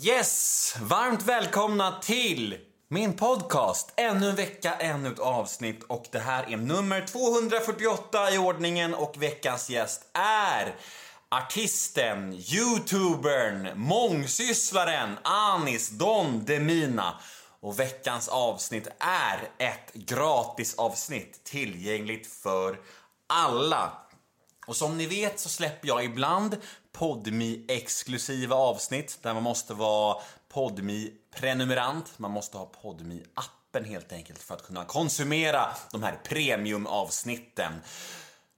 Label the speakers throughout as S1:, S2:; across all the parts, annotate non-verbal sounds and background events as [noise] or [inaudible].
S1: Yes! Varmt välkomna till min podcast. Ännu en vecka, ännu ett avsnitt och det här är nummer 248 i ordningen och veckans gäst är artisten, youtubern, mångsysslaren Anis Don Demina. Och veckans avsnitt är ett gratisavsnitt tillgängligt för alla. Och som ni vet så släpper jag ibland podmi exklusiva avsnitt där man måste vara podmi prenumerant Man måste ha podmi appen helt enkelt för att kunna konsumera de här premiumavsnitten.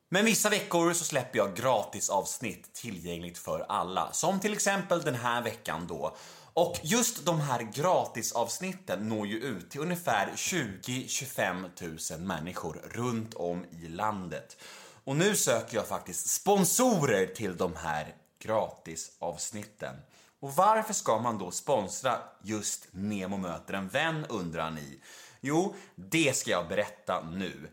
S1: Men vissa veckor så släpper jag gratisavsnitt tillgängligt för alla. Som till exempel den här veckan då. Och just de här gratisavsnitten når ju ut till ungefär 20-25 000 människor runt om i landet. Och nu söker jag faktiskt sponsorer till de här gratisavsnitten. Och varför ska man då sponsra just Nemo möter en vän undrar ni? Jo, det ska jag berätta nu.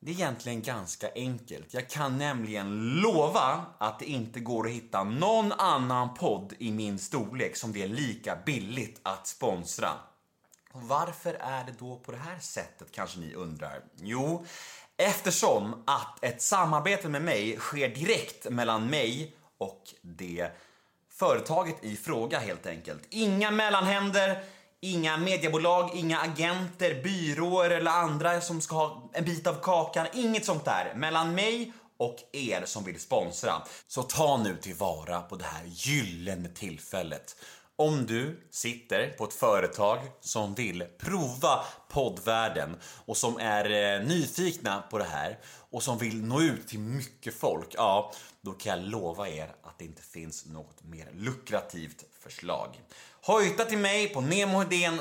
S1: Det är egentligen ganska enkelt. Jag kan nämligen lova att det inte går att hitta någon annan podd i min storlek som det är lika billigt att sponsra. Och varför är det då på det här sättet kanske ni undrar? Jo, eftersom att ett samarbete med mig sker direkt mellan mig och det företaget i fråga helt enkelt. Inga mellanhänder, inga mediebolag, inga agenter, byråer eller andra som ska ha en bit av kakan. Inget sånt där. Mellan mig och er som vill sponsra. Så ta nu tillvara på det här gyllene tillfället. Om du sitter på ett företag som vill prova poddvärlden och som är eh, nyfikna på det här och som vill nå ut till mycket folk, ja, då kan jag lova er att det inte finns något mer lukrativt förslag. Hojta till mig på nemohedén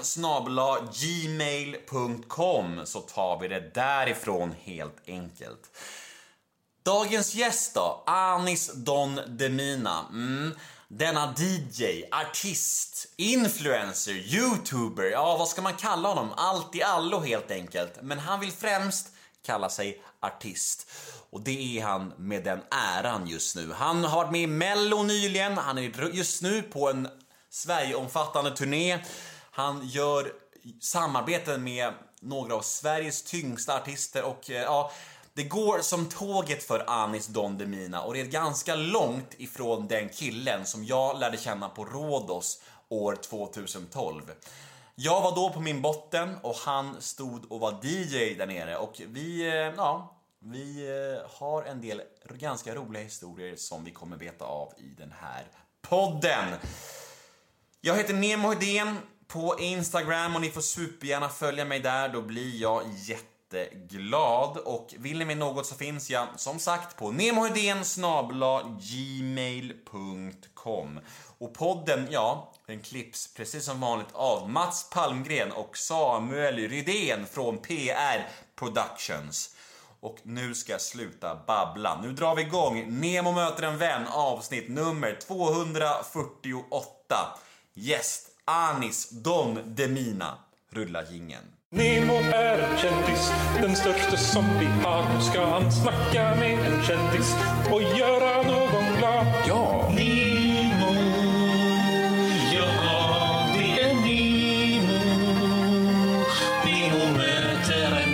S1: gmail.com så tar vi det därifrån helt enkelt. Dagens gäst då, Anis Don Demina. Mm. Denna DJ, artist, influencer, youtuber, ja vad ska man kalla honom? Allt i allo helt enkelt. Men han vill främst kalla sig artist. Och det är han med den äran just nu. Han har varit med i Mello nyligen, han är just nu på en Sverigeomfattande turné. Han gör samarbeten med några av Sveriges tyngsta artister och eh, ja, det går som tåget för Anis Don Demina och det är ganska långt ifrån den killen som jag lärde känna på Rhodos år 2012. Jag var då på min botten och han stod och var DJ där nere och vi, eh, ja, vi eh, har en del ganska roliga historier som vi kommer beta av i den här podden. Jag heter Nemo Hedén på Instagram och ni får supergärna följa mig där, då blir jag jätte jätteglad. Och vill ni mig något så finns jag som sagt på gmail.com. Och podden, ja, den klipps precis som vanligt av Mats Palmgren och Samuel Rydén från PR Productions. Och nu ska jag sluta babbla. Nu drar vi igång Nemo möter en vän avsnitt nummer 248. Gäst Anis Don Demina. Rulla jingeln.
S2: Nemo är en kändis, den största som vi har. Nu ska han snacka med en kändis och göra någon glad.
S3: Ja!
S2: Nemo, ja det är Nemo. Nemo möter en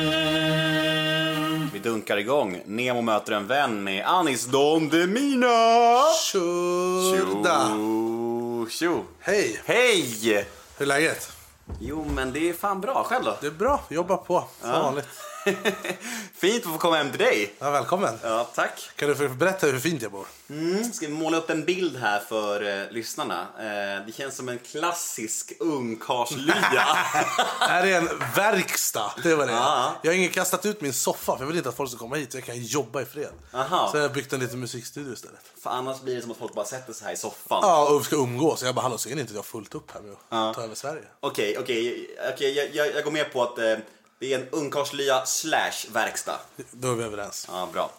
S2: vän.
S1: Vi dunkar igång. Nemo möter en vän med Anis Don Demina.
S3: Tjurda!
S1: Tjo, tjo.
S3: Hej!
S1: Hej!
S3: Hur är läget?
S1: Jo, men det är fan bra. Själv då?
S3: Det är bra, jobba på som vanligt. [laughs]
S1: Fint att få komma hem till dig.
S3: Ja, välkommen.
S1: Ja, tack.
S3: Kan du berätta hur fint jag bor?
S1: Mm, ska vi måla upp en bild här för eh, lyssnarna? Eh, det känns som en klassisk ungkarlslya.
S3: Det [laughs] här är en verkstad. Det var det
S1: Ja.
S3: Jag har ingen kastat ut min soffa för jag vill inte att folk ska komma hit så jag kan jobba i fred.
S1: Aha.
S3: Så jag har byggt en liten musikstudio istället.
S1: för annars blir det som att folk bara sätter sig här i soffan.
S3: Ja, och ska umgås. Jag bara, hallå ser ni inte att jag har fullt upp här med att ta över Sverige?
S1: Okej, okej, okej, jag, jag, jag går med på att eh, det är en ungkarlslya slash verkstad.
S3: Då är vi överens.
S1: Ja, bra.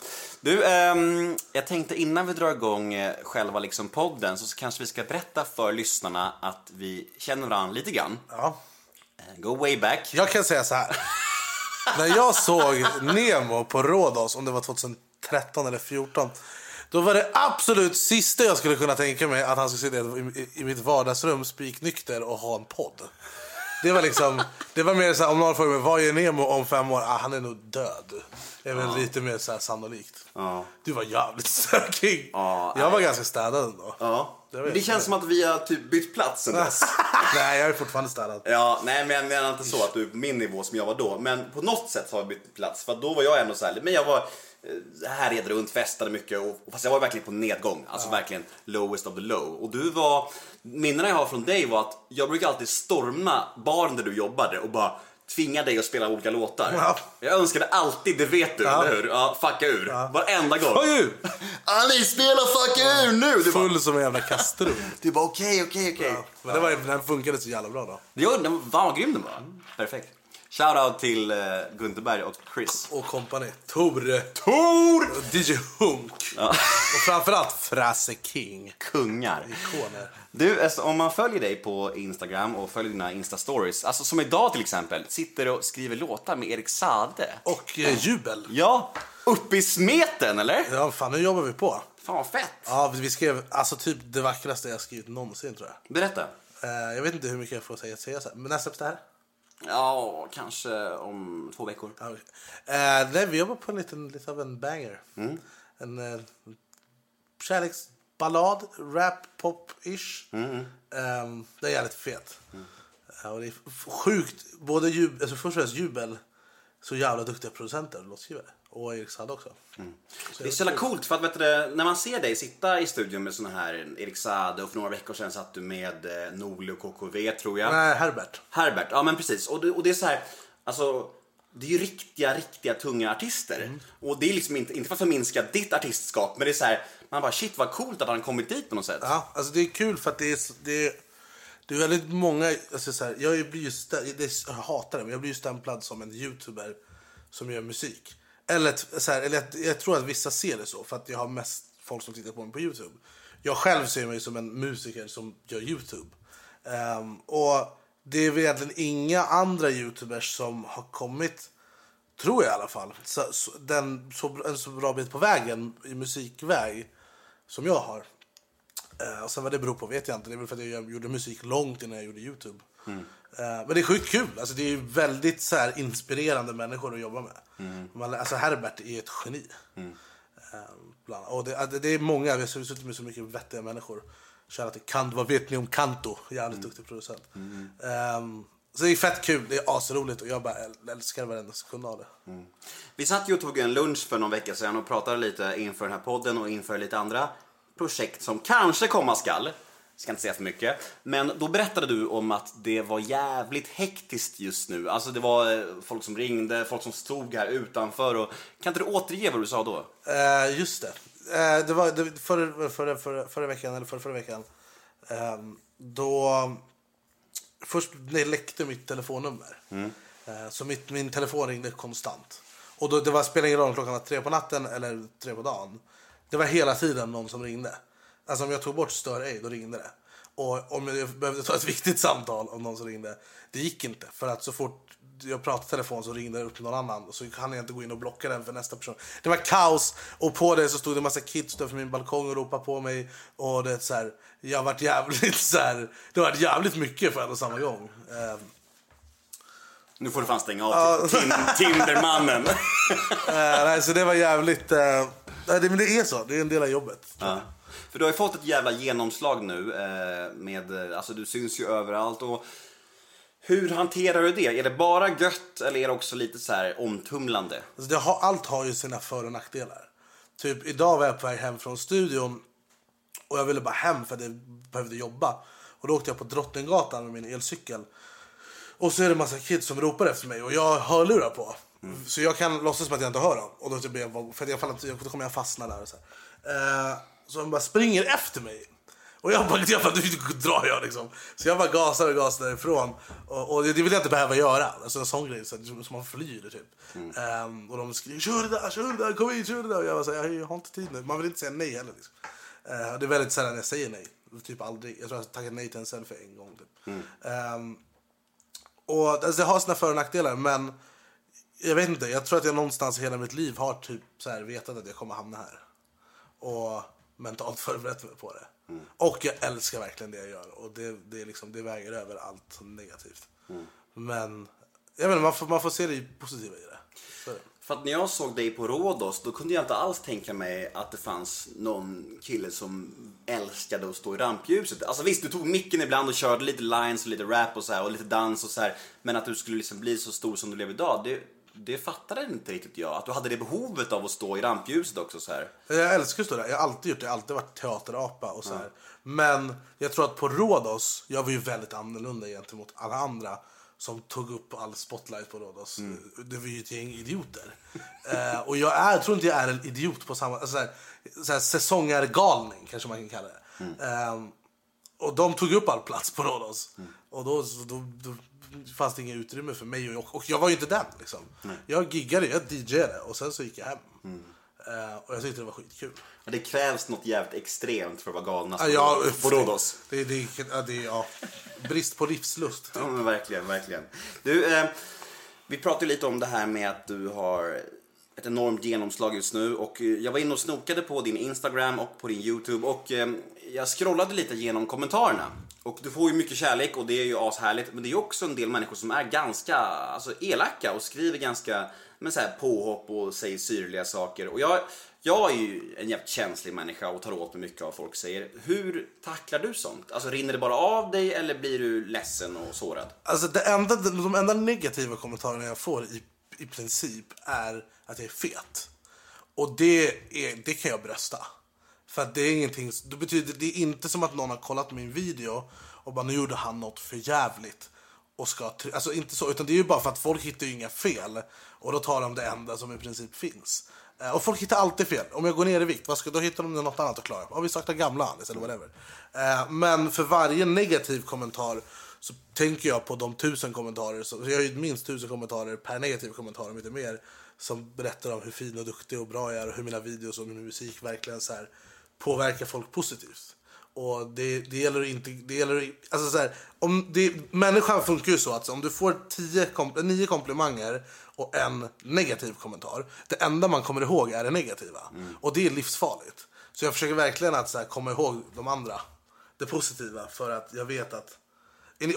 S1: Du, ehm, jag tänkte innan vi drar igång eh, själva liksom podden så kanske vi ska berätta för lyssnarna att vi känner varandra lite grann.
S3: Ja.
S1: Eh, Go way back.
S3: Jag kan säga så här. När jag såg Nemo på Rhodos, om det var 2013 eller 2014 Då var det absolut sista jag skulle kunna tänka mig att han skulle sitta i, i, i mitt vardagsrum spiknykter och ha en podd. Det var liksom, det var mer så här, om någon frågar mig vad är Nemo om fem år? Ah, han är nog död. Det är väl lite mer så här sannolikt.
S4: Ja.
S3: Du var jävligt stökig.
S4: Ja,
S3: jag var ganska städad ändå.
S4: Ja.
S3: Det
S4: Det känns som att vi har typ bytt plats sen dess. [laughs]
S3: Nej, jag är fortfarande städad.
S4: Ja, nej men jag menar inte så att du är på min nivå som jag var då. Men på något sätt har vi bytt plats. För då var jag ändå så här, men jag var härjade runt, festade mycket. Och, fast jag var verkligen på nedgång. Alltså verkligen lowest of the low. Och du var, minnena jag har från dig var att jag brukar alltid storma baren där du jobbade och bara tvinga dig att spela olika låtar.
S3: Ja.
S4: Jag önskade alltid, det vet du,
S3: Ja.
S4: eller hur? Ja, fucka ur. Varenda gång.
S3: Oj, ju!
S4: Ali, spela fucka ur nu! Du bara,
S3: Full som en jävla kastrull. [laughs]
S4: du bara okej, okej, okej.
S3: Men det var, den funkade så jävla bra då.
S4: Jo, den var vad grym den var. Perfekt. Shoutout till uh, Gunther Berg och Chris.
S3: Och kompani. Tor!
S4: Tor!
S3: DJ Hunk. Och framförallt Frasse King.
S4: Kungar.
S3: Ikoner.
S4: Du, alltså, om man följer dig på Instagram och följer dina Insta-stories, alltså som idag till exempel, sitter och skriver låtar med Erik Sade.
S3: Och eh, Jubel.
S4: Ja, uppe i smeten eller?
S3: Ja, fan nu jobbar vi på.
S4: Fan vad fett.
S3: Ja, vi skrev alltså typ det vackraste jag skrivit någonsin tror jag.
S4: Berätta.
S3: Eh, jag vet inte hur mycket jag får säga, säga så här. Men när släpps det här?
S4: Ja, kanske om två veckor.
S3: Ja, okej. eh, nej, vi jobbar på en liten, lite av en banger. En eh, kärleksballad, rap, pop-ish. Eh, det är jävligt fet. Eh, och det är sjukt, både jub, alltså först och främst Jubel, så jävla duktiga producenter och låtskrivare. Och Erik Saade också. Så
S4: Det är så jävla coolt för att du, när man ser dig sitta i studion med såna här Erik Sade och för några veckor sedan satt du med eh, Norli och KKV tror jag.
S3: Nej, Herbert.
S4: Herbert, ja men precis. Och det, och det är så här, alltså det är ju riktiga, riktiga tunga artister. Och det är liksom inte, inte för att förminska ditt artistskap, men det är så här, man bara shit vad coolt att han kommit dit på något sätt.
S3: Ja, alltså det är kul för att det är, det är, det är väldigt många, alltså så här, jag blir ju jag hatar det, men jag blir ju stämplad som en youtuber som gör musik. Eller, så här, eller jag, jag tror att vissa ser det så, för att jag har mest folk som tittar på mig på Youtube. Jag själv ser mig som en musiker som gör Youtube. Um, och det är väl egentligen inga andra youtubers som har kommit tror jag i alla fall, så, så, den, så, en så bra bit på vägen i musikväg som jag har. Uh, och sen vad det beror på vet jag inte. Det är väl för att jag gjorde musik långt innan jag gjorde Youtube. Mm men det är sjukt kul. Alltså, det är väldigt så här, inspirerande människor att jobba med. Man, alltså, Herbert är ett geni. Eh, bland, och det, det, det är många, vi har suttit med så mycket vettiga människor. Shoutout till Kanto, vad vet ni om Kanto? Jävligt duktig producent. Ehm, så det är fett kul, det är asroligt och jag bara äl- älskar varenda sekund av det.
S4: Vi satt ju och tog en lunch för någon vecka sedan och pratade lite inför den här podden och inför lite andra projekt som kanske komma skall. Ska inte säga för mycket. Men då berättade du om att det var jävligt hektiskt just nu. Alltså det var eh, folk som ringde, folk som stod här utanför. Och... Kan inte du återge vad du sa då?
S3: Eh, just det. Eh, det var det, förra, förra, förra, förra veckan, eller förra, förra veckan. ehm, då... Först läckte mitt telefonnummer. Eh, så mitt, min telefon ringde konstant. Och då, det var, spelade ingen roll om klockan var tre på natten eller tre på dagen. Det var hela tiden någon som ringde. Alltså om jag tog bort stör ej, då ringde det. Och om jag behövde ta ett [laughs] viktigt samtal om någon som ringde, det gick inte. För att så fort jag pratade telefon så ringde det upp till någon annan och så hann jag inte gå in och blocka den för nästa person. Det var kaos och på det så stod det en massa kids utanför min balkong och ropade på mig. Och det så här, jag varit jävligt [laughs] så här, det var jävligt mycket för en och samma gång. Ehm,
S4: Nu får du fan stänga av tin Tindermannen. [laughs]
S3: eh, nej, så det var jävligt, nej, det, men det är så, det är en del av jobbet.
S4: Ja. För du har ju fått ett jävla genomslag nu. Eh, med, eh, alltså du syns ju överallt. Och hur hanterar du det? Är det bara gött eller är det också lite så här omtumlande?
S3: Alltså det har, allt har ju sina för och nackdelar. Typ idag var jag på väg hem från studion och jag ville bara hem för att jag behövde jobba. Och då åkte jag på Drottninggatan med min elcykel. Och så är det en massa kids som ropar efter mig och jag har hörlurar på. Så jag kan låtsas som att jag inte hör dem. Och då, typ, jag, för att jag, då kommer jag fastna där. Och så, här. Eh, så de bara springer efter mig. Och jag bara, jag bara nu drar jag liksom. Så jag bara gasar och gasar därifrån. Och, och det vill jag inte behöva göra. Alltså en sån grej, så att så man flyr typ. Ehm, och de skriker kör det där, kör det där, kom hit, kör det där. Och jag bara, så här, jag har inte tid nu. Man vill inte säga nej heller. Liksom. Och det är väldigt sällan jag säger nej. Typ aldrig. Jag tror jag tackat nej till en selfie en gång. Typ. Ehm, och alltså, det har sina för och nackdelar, men jag vet inte. Jag tror att jag någonstans i hela mitt liv har typ så här vetat att jag kommer hamna här. och mentalt [laughs] förberett mig på det. Och jag älskar verkligen det jag gör och det, det, är liksom, det väger över allt negativt. Men jag inte, man, får, man får se det positiva i det. Så är det.
S4: För att när jag såg dig på Rhodos då kunde jag inte alls tänka mig att det fanns någon kille som älskade att stå i rampljuset. Alltså visst, du tog micken ibland och körde lite lines och lite rap och så här och lite dans och så här. Men att du skulle liksom bli så stor som du blev idag, det, det fattade inte riktigt jag. Att du hade det behovet av att stå i rampljuset också så här.
S3: Jag älskar att stå där. Jag har alltid gjort det. Jag har alltid varit teaterapa och så här. Men jag tror att på Rhodos, jag var ju väldigt annorlunda gentemot alla andra som tog upp all spotlight på Rhodos. Det var ju ett gäng idioter. [laughs] eh, och jag är, tror inte jag är en idiot på samma... Alltså så här, så här, säsongargalning kanske man kan kalla det. Ehm, och de tog upp all plats på Rhodos. Och då, så då, fanns det inget utrymme för mig. Och, och jag var ju inte den. Liksom. Jag giggade, jag DJade och sen så gick jag hem. Eh, och jag tyckte det var skitkul.
S4: Ja, Det krävs något jävligt extremt för att vara galnast
S3: Ja, ja,
S4: på Rhodos.
S3: Det, det, ja, det, ja. Brist på livslust.
S4: Ja, men verkligen, verkligen. Du, eh, vi pratade lite om det här med att du har ett enormt genomslag just nu och eh, jag var inne och snokade på din Instagram och på din YouTube och eh, jag scrollade lite genom kommentarerna. Och du får ju mycket kärlek och det är ju ashärligt men det är ju också en del människor som är ganska alltså, elaka och skriver ganska men så här, påhopp och säger syrliga saker. Och jag, jag är ju en jävligt känslig människa och tar åt mig mycket av vad folk säger. Hur tacklar du sånt? Alltså rinner det bara av dig eller blir du ledsen och sårad?
S3: Alltså, det enda, de enda negativa kommentarerna jag får i, i princip är att jag är fet. Och det, är, det kan jag brösta. För att det är ingenting, då betyder, det är inte som att någon har kollat min video och bara nu gjorde han något för jävligt och ska, alltså inte så, utan det är ju bara för att folk hittar ju inga fel och då tar de det enda som i princip finns. Eh, och folk hittar alltid fel. Om jag går ner i vikt, vad ska, då hittar de något annat att klara. Ja, vi saknar gamla Alice eller whatever. Eh, men för varje negativ kommentar så tänker jag på de tusen kommentarer, så jag har ju minst tusen kommentarer per negativ kommentar, om inte mer, som berättar om hur fin och duktig och bra jag är och hur mina videos och min musik verkligen så här påverkar folk positivt. Och det, det gäller inte... Det gäller, alltså så här, om det, människan funkar ju så att om du får tio kom, nio komplimanger och en negativ kommentar. Det enda man kommer ihåg är det negativa. Och det är livsfarligt. Så jag försöker verkligen att så här, komma ihåg de andra. Det positiva. För att jag vet att...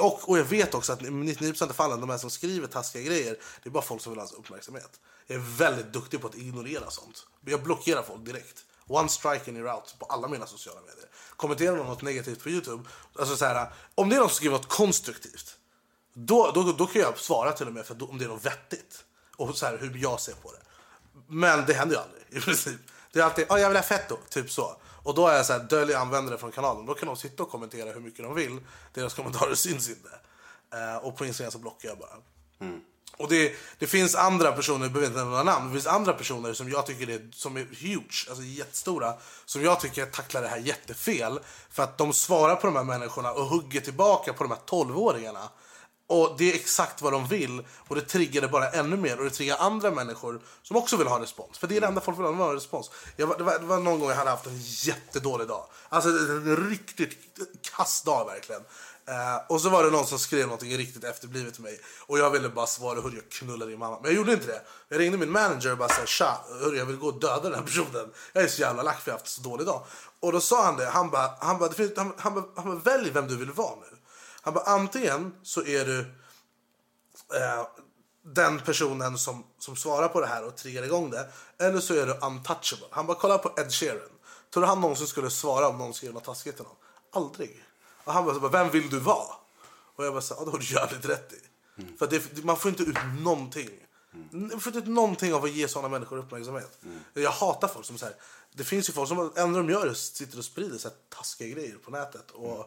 S3: Och, och jag vet också att i 99% av fallen, de här som skriver taskiga grejer, det är bara folk som vill ha uppmärksamhet. Jag är väldigt duktig på att ignorera sånt. Jag blockerar folk direkt. One strike and you're out på alla mina sociala medier. Kommenterar någon något negativt på Youtube, alltså så här, om det är någon som skriver något konstruktivt, då, då, då kan jag svara till och med för då, om det är något vettigt. Och så här, hur jag ser på det. Men det händer ju aldrig i princip. Det är alltid, ja jag vill ha fetto, typ så. Och då är jag så här, dölj användare från kanalen. Då kan de sitta och kommentera hur mycket de vill. Deras kommentarer [laughs] syns inte. Uh, och på Instagram så blockar jag bara. Mm. Och det, det finns andra personer, jag behöver inte nämna namn, det finns andra personer som jag tycker är, som är huge, alltså jättestora, som jag tycker tacklar det här jättefel. För att de svarar på de här människorna och hugger tillbaka på de här 12-åringarna. Och det är exakt vad de vill och det triggar det bara ännu mer och det triggar andra människor som också vill ha respons. För det är det enda folk vill ha, de vill ha respons. Jag, det, var, det var någon gång jag hade haft en jättedålig dag. Alltså en riktigt kass dag verkligen. Eh, och så var det någon som skrev något riktigt efterblivet till mig. Och jag ville bara svara, hur jag knullar din mamma. Men jag gjorde inte det. Jag ringde min manager och bara sa, tja, hur jag vill gå och döda den här personen. Jag är så jävla lack för jag har haft så dålig dag. Och då sa han det, han bara, han bara, det finns, han, han, bara, han bara välj vem du vill vara nu. Han bara, antingen så är du eh, den personen som, som svarar på det här och triggar igång det. Eller så är du untouchable. Han bara, kolla på Ed Sheeran. Tror du han någonsin skulle svara om någon skrev något taskigt till honom? Aldrig. Och han bara, så bara, vem vill du vara? Och jag bara, så, ja, det har du jävligt rätt i. Mm. För det, man får inte ut någonting. Mm. Man får inte ut någonting av att ge sådana människor uppmärksamhet. Mm. Jag hatar folk som så här, det finns ju folk som, ändå de gör är sitter och sprider så här taskiga grejer på nätet. Och, mm.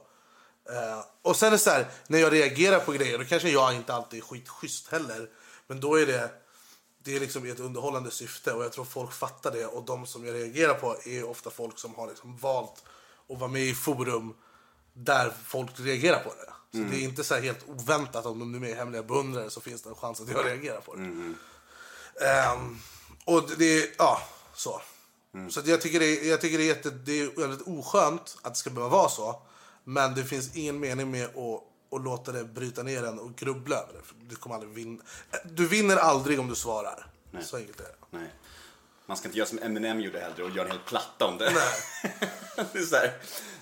S3: Eh, och sen är det så här, när jag reagerar på grejer, då kanske jag inte alltid är skitschysst heller. Men då är det, det är liksom ett underhållande syfte och jag tror folk fattar det. Och de som jag reagerar på är ofta folk som har liksom valt att vara med i forum där folk reagerar på det. Så det är inte så här helt oväntat om de är med i Hemliga beundrare så finns det en chans att jag reagerar på det. Ehm, och det är, ja, så. Så att jag tycker, det, är- jag tycker det, är jätte, det är väldigt oskönt att det ska behöva vara så. Men det finns ingen mening med att, att låta det bryta ner en och grubbla över det. Du kommer aldrig vinna. Du vinner aldrig om du svarar. Så enkelt är det.
S4: Nej.
S1: Man ska inte göra som Eminem gjorde heller och göra en hel platta om det. [laughs] det är så här.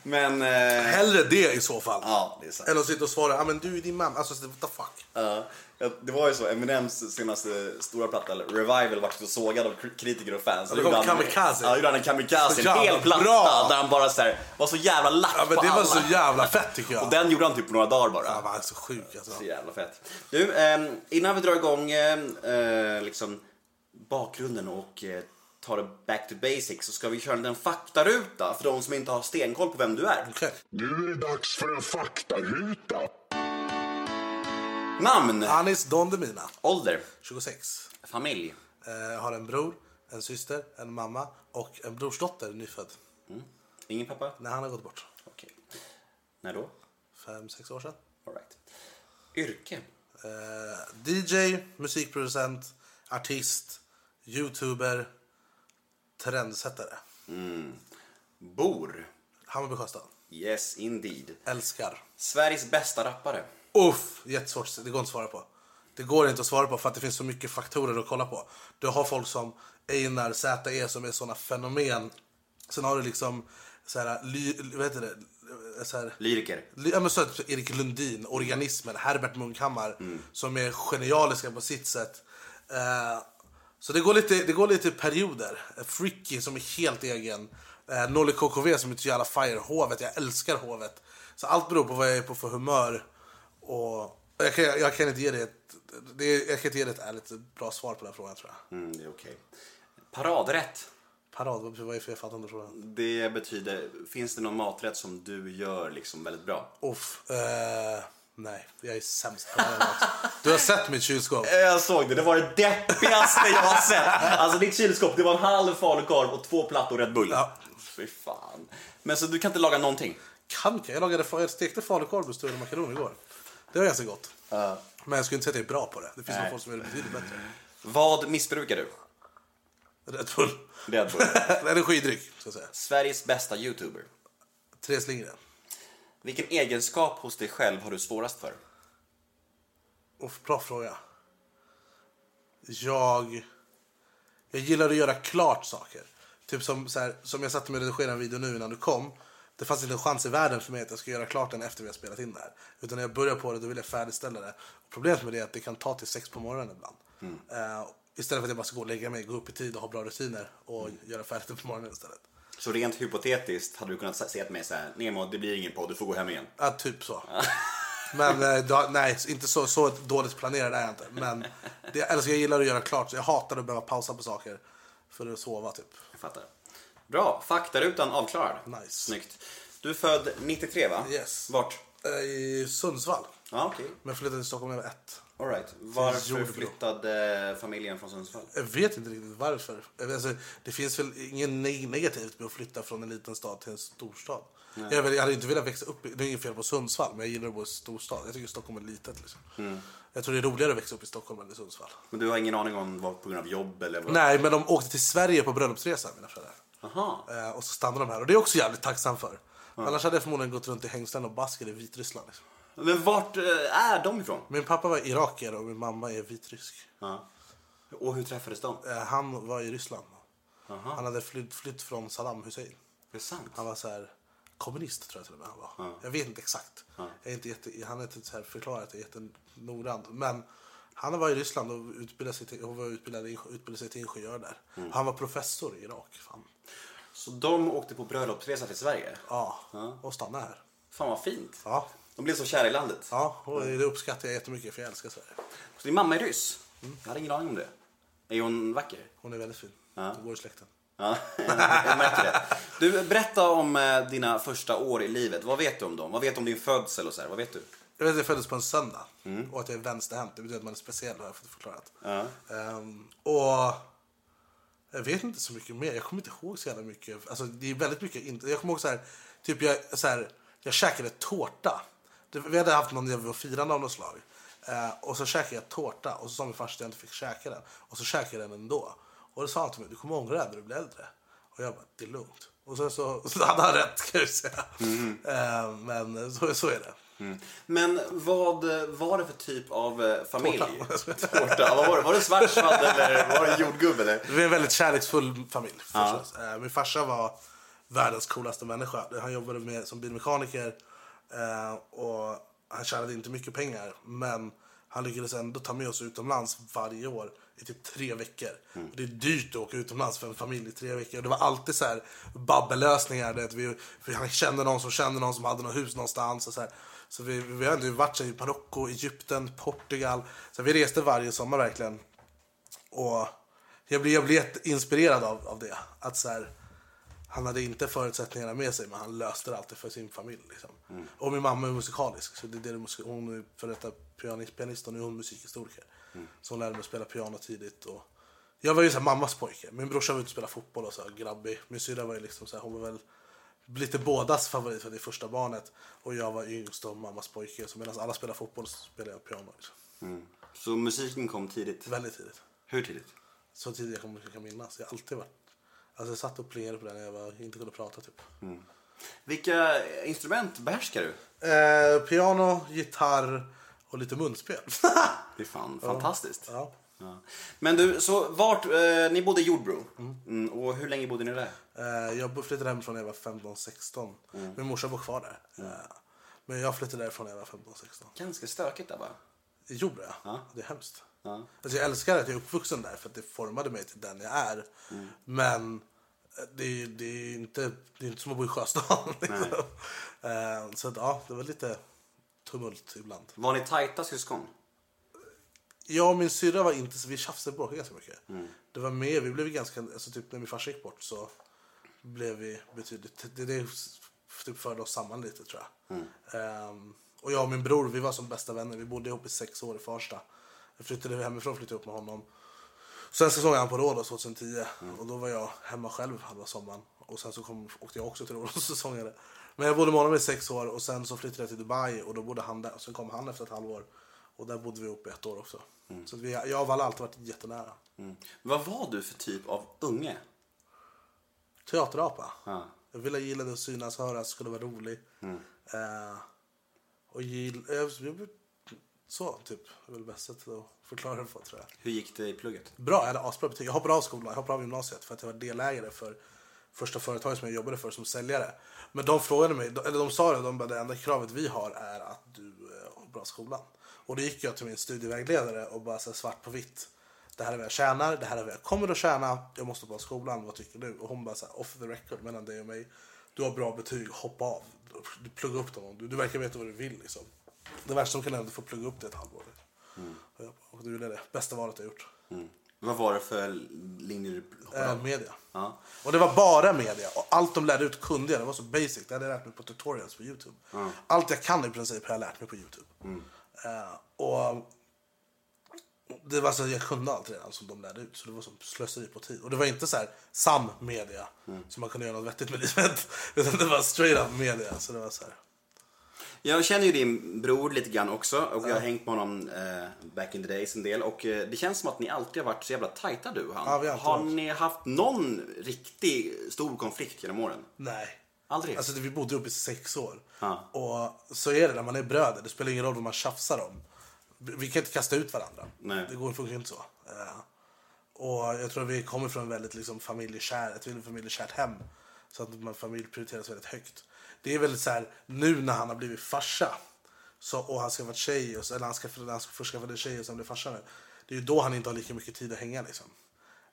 S1: Men... Eh,
S3: Hellre det i så fall.
S1: ja, det är sant.
S3: Än att sitta och svara, ja men du är din mamma. Alltså what the fuck.
S1: Ja, ja, det var ju så, Eminems senaste stora platta, eller Revival, vart så sågad av kri- kritiker och fans.
S3: det
S1: Då
S3: kom Kamikaze.
S1: Ja, gjorde han en kamikaze, en hel platta
S3: bra.
S1: där han bara så här, var så jävla lack
S3: Ja men
S1: på
S3: det var
S1: alla.
S3: så jävla fett tycker jag.
S1: Och den gjorde han typ på några dagar bara.
S3: Ja, han är så sjuk alltså.
S1: Så jävla fett. Du, eh, innan vi drar igång eh, eh, liksom bakgrunden och tar det back to basics så ska vi köra en faktaruta för de som inte har stenkoll på vem du är.
S3: Okej.
S5: Nu är det dags för en faktaruta.
S1: Namn,
S3: Anis Don Demina,
S1: ålder,
S3: 26.
S1: familj,
S3: Eh, har en bror, en syster, en mamma och en brorsdotter, nyfödd.
S1: ingen pappa?
S3: Nej, han har gått bort.
S1: Okej. När då?
S3: Fem, sex år sedan.
S1: All right. Yrke?
S3: Eh, DJ, musikproducent, artist, youtuber, trendsättare.
S1: Bor?
S3: Hammarby Sjöstad.
S1: Yes, indeed.
S3: Älskar.
S1: Sveriges bästa rappare?
S3: Uff, jättesvårt. Det går inte att svara på. Det går inte att svara på för att det finns så mycket faktorer att kolla på. Du har folk som Einar, ZE som är såna fenomen. Sen har du liksom så här, ly, vad heter det? Så här,
S1: Lyriker?
S3: Ly- Ja, men så att Erik Lundin, Organismen, Herbert Munkhammar som är genialiska på sitt sätt. Eh, så det går lite, det går lite perioder. Fricky som är helt egen. Eh, Nolly KKV som är så jävla fire. Hovet, jag älskar Hovet. Så allt beror på vad jag är på för humör. Och jag kan, jag kan inte ge dig ett, det jag kan inte ge dig ett ärligt bra svar på den frågan tror jag.
S1: Mm, det är okej. Paradrätt?
S3: Parad, vad vad är det för jag fattar inte frågan?
S1: Det betyder, finns det någon maträtt som du gör liksom väldigt bra?
S3: Uff, eh, nej, jag är sämst på det. Du har sett mitt kylskåp. [laughs]
S1: Jag såg det, det var det deppigaste jag har sett. Alltså ditt kylskåp, det var en halv falukorv och två plattor Red Bull.
S3: Ja.
S1: Fy fan. Men så du kan inte laga någonting?
S3: Kan. Jag, lagade, jag stekte falukorv med stuvade makaroner igår. Det var ganska gott. Men jag skulle inte säga att jag är bra på det. Det finns nog folk som är betydligt bättre.
S1: Vad missbrukar du?
S3: Red Bull.
S1: Red Bull. [laughs]
S3: Energidryck, ska jag säga.
S1: Sveriges bästa youtuber?
S3: Therese Lindgren.
S1: Vilken egenskap hos dig själv har du svårast för?
S3: Uff, bra fråga. Jag... Jag gillar att göra klart saker. Typ som, så här, som jag satte mig och redigerade en video nu innan du kom. Det fanns inte en chans i världen för mig att jag ska göra klart den efter vi har spelat in det här. Utan när jag börjar på det då vill jag färdigställa det. Och problemet med det är att det kan ta till sex på morgonen ibland. Eh, istället för att jag bara ska gå och lägga mig, gå upp i tid och ha bra rutiner. Och göra färdigt det på morgonen istället.
S1: Så rent hypotetiskt hade du kunnat säga till mig så här, Nemo, det blir ingen podd, du får gå hem igen.
S3: Ja, typ så. [laughs] Men eh, då, nej, inte så, så dåligt planerad är jag inte. Men det, alltså, jag gillar att göra klart. Så jag hatar att behöva pausa på saker för att sova typ.
S1: Jag fattar. Bra, faktarutan avklarad.
S3: Nice.
S1: Snyggt. Du är född 93 va?
S3: Yes.
S1: Vart?
S3: Eh, I Sundsvall.
S1: Ja, okej.
S3: Men flyttade till Stockholm när jag var ett.
S1: All right. Varför flyttade familjen från Sundsvall?
S3: Jag vet inte riktigt varför. Alltså, det finns väl inget neg- negativt med att flytta från en liten stad till en storstad. Vill, jag hade inte velat växa upp Det är inget fel på Sundsvall, men jag gillar att bo i storstad. Jag tycker Stockholm är litet. Liksom. Jag tror det är roligare att växa upp i Stockholm än i Sundsvall.
S1: Men du har ingen aning om vad på grund av jobb eller vad?
S3: Nej, men de åkte till Sverige på bröllopsresa, mina föräldrar.
S1: Aha.
S3: Eh, och så stannade de här. Och det är jag också jävligt tacksam för. Annars hade jag förmodligen gått runt i hängslen och basket i Vitryssland. Liksom.
S1: Men vart eh, är de ifrån?
S3: Min pappa var irakier och min mamma är vitrysk.
S1: Ja. Och hur träffades de?
S3: Eh, han var i Ryssland.
S1: Aha.
S3: Han hade flytt, flytt från Saddam Hussein.
S1: Det är sant.
S3: Han var så här kommunist tror jag till och med han var. Jag vet inte exakt. Jag är inte jätte, han har inte så här förklarat det jättenoggrant. Men han var i Ryssland och utbildade sig till, och var utbildad, utbildade sig till ingenjör där. Han var professor i Irak. Fan.
S1: Så de åkte på bröllopsresa till Sverige?
S3: Ja, och stannade här.
S1: Fan vad fint.
S3: Ja,
S1: De blev så kära i landet.
S3: ja och det uppskattar jag jättemycket för jag älskar Sverige.
S1: Så din mamma är ryss? Jag hade ingen aning om det. Är hon vacker?
S3: Hon är väldigt fin.
S1: Ja.
S3: Det går i släkten.
S1: Ja, [laughs] jag märker det. Du, berätta om eh, dina första år i livet. Vad vet du om dem? Vad vet du om din födsel och så här? Vad vet du?
S3: Jag vet att jag föddes på en söndag och att jag är vänsterhänt. Det betyder att man är speciell har jag fått förklarat.
S1: Ja.
S3: Ehm, och jag vet inte så mycket mer. Jag kommer inte ihåg så jävla mycket. Alltså, det är väldigt mycket. Inte. Jag kommer ihåg så här, typ jag, så här, jag käkade tårta. Det, vi hade haft någon jävla firande av något slag. Eh, och så käkade jag tårta och så sa min farsa att jag inte fick käka den. Och så käkade jag den ändå. Och då sa han till mig, du kommer ångra det när du blir äldre. Och jag bara, det är lugnt. Och sen så, så hade han rätt kan jag säga. Eh, men så, så är det.
S1: Men vad var det för typ av eh, familj? Tårta. Vad var, det? var det Schwarzwald eller var det jordgubb eller?
S3: Vi är en väldigt kärleksfull familj. förstås. Eh, Min farsa var världens coolaste människa. Han jobbade med, som bilmekaniker och han tjänade inte mycket pengar. Men han lyckades ändå ta med oss utomlands varje år i typ tre veckor.
S1: Mm.
S3: Det är dyrt att åka utomlands för en familj i tre veckor. Och Det var alltid så här babbellösningar. Det, vi, för han kände någon som kände någon som hade något hus någonstans. Och så här. så vi, vi har ändå varit så här i Marocko, Egypten, Portugal. Så vi reste varje sommar verkligen. Och jag blir, jag blir jätteinspirerad av, av det. Att så här, han hade inte förutsättningarna med sig men han löste det alltid för sin familj. Liksom. Och min mamma är musikalisk. Så det är det, hon är för detta pianist, pianist och nu är hon musikhistoriker. Så hon lärde mig att spela piano tidigt. Och jag var ju så här, mammas pojke. Min brorsa var ute och spelade fotboll och så här, grabbig. Min syrra var ju liksom så här, hon var väl lite bådas favorit för det är första barnet. Och jag var yngst och mammas pojke. Så medan alla spelar fotboll så spelade jag piano. Liksom.
S1: Så musiken kom tidigt?
S3: Väldigt tidigt.
S1: Hur tidigt?
S3: Så tidigt jag kan minnas. Jag har alltid varit... Alltså jag satt och plingade på den när jag var, inte kunde prata typ.
S1: Vilka instrument behärskar du?
S3: Eh, piano, gitarr och lite munspel. [laughs]
S1: Det är fan fantastiskt.
S3: ja.
S1: Ja. Men du, så vart, eh, ni bodde i Jordbro. Mm, och hur länge bodde ni där?
S3: Eh, jag flyttade hemifrån när jag var 15-16. Min morsa bor kvar där. Eh, men jag flyttade därifrån när jag var 15-16.
S1: Ganska stökigt där va?
S3: I Jordbro. Ja. Det är hemskt.
S1: Ja.
S3: Alltså jag älskar att jag är uppvuxen där för att det formade mig till den jag är. Men eh, det är, det är inte, det är inte som att bo i Sjöstaden. [laughs] Liksom. Eh, så att, ja, det var lite tumult ibland.
S1: Var ni tajta syskon?
S3: Jag och min syrra var inte så vi tjafsade bråkade ganska mycket. Det var mer, vi blev ganska, alltså typ när min farsa gick bort så blev vi betydligt, det, det typ förde oss samman lite tror jag. Ehm, och jag och min bror, vi var som bästa vänner. Vi bodde ihop i sex år i Farsta. Jag flyttade hemifrån, flyttade upp med honom. Sen säsongen han på Rhodos 2010 och då var jag hemma själv halva sommaren. Och sen så kom, åkte jag också till Rhodos och säsongade. Men jag bodde med honom i sex år och sen så flyttade jag till Dubai och då bodde han där. Och sen kom han efter ett halvår och där bodde vi ihop i ett år också. Så att vi, jag och Valle har alltid varit jättenära.
S1: Mm. Vad var du för typ av unge?
S3: Teaterapa.
S1: Ja.
S3: Jag ville gillade att synas, höras, skulle vara rolig. Eh, och gill, eh, jag- så typ, det är väl bäst sättet att förklara det på tror jag.
S1: Hur gick det i plugget?
S3: Bra, jag hade asbra betyg. Jag hoppade av skolan, jag hoppade av gymnasiet för att jag var delägare för första företaget som jag jobbade för som säljare. Men de frågade mig, eller de sa det, de bara, det enda kravet vi har är att du eh, har bra skolan. Och då gick jag till min studievägledare och bara så svart på vitt. Det här är vad jag tjänar, det här är vad jag kommer att tjäna, jag måste på skolan, vad tycker du? Och hon bara så här, off the record mellan dig och mig. Du har bra betyg, hoppa av. Du plugga upp dem, du, du verkar veta vad du vill liksom. Det värsta som kan hända är att få plugga upp det ett halvår. Bara, och du gjorde det, bästa valet jag gjort.
S1: Mm. Vad var det för linjer du hoppade
S3: Eh, media.
S1: Ja.
S3: Och det var bara media. Och allt de lärde ut kunde jag. Det var så basic. Det hade jag lärt mig på tutorials på Youtube. Allt jag kan i princip har jag lärt mig på Youtube. Eh, och det var så jag kunde allt redan som de lärde ut. Så det var som slöseri på tid. Och det var inte så här sam media. Så man kunde göra något vettigt med livet. [laughs] Utan det var straight up media. Så det var så här.
S1: Jag känner ju din bror lite grann också och jag har hängt med honom eh, back in the days en del och eh, det känns som att ni alltid har varit så jävla tajta du och han.
S3: Ja, vi har alltid
S1: har
S3: varit.
S1: ni haft någon riktig stor konflikt genom åren?
S3: Nej.
S1: Aldrig?
S3: Alltså vi bodde ihop i sex år.
S1: Ja.
S3: Och så är det när man är bröder. Det spelar ingen roll vad man tjafsar om. Vi kan inte kasta ut varandra.
S1: Nej.
S3: Det går funkar inte så. Eh, och jag tror att vi kommer från väldigt liksom, familjekär, ett väldigt familjekärt hem. Så att man, familj prioriteras väldigt högt. Det är väldigt så här, nu när han har blivit farsa så, och han ska vara tjej, och, eller han ska, han ska först skaffa en tjej och sen bli farsa nu. Det är ju då han inte har lika mycket tid att hänga liksom.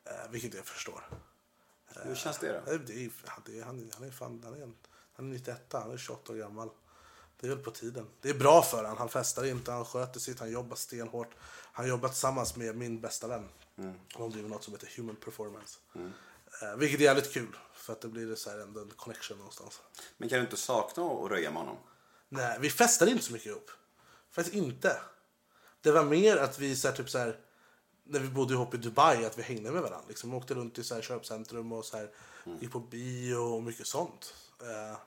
S3: Eh, vilket jag förstår.
S1: Hur känns det då?
S3: Nej, Det är, han, det är, han, han är fan, han är, en, han är 91, han är 28 år gammal. Det är väl på tiden. Det är bra för han. Han festar inte, han sköter sitt, han jobbar stenhårt. Han jobbar tillsammans med min bästa vän. De driver något som heter Human Performance. Eh, vilket är jävligt kul, för att det blir så här ändå en connection någonstans.
S1: Men kan du inte sakna att röja med honom?
S3: Nej, vi festade inte så mycket ihop. Faktiskt inte. Det var mer att vi så här, typ så här, när vi bodde ihop i Dubai, att vi hängde med varandra. Liksom, vi åkte runt i så här, köpcentrum och så här, gick på bio och mycket sånt. Eh,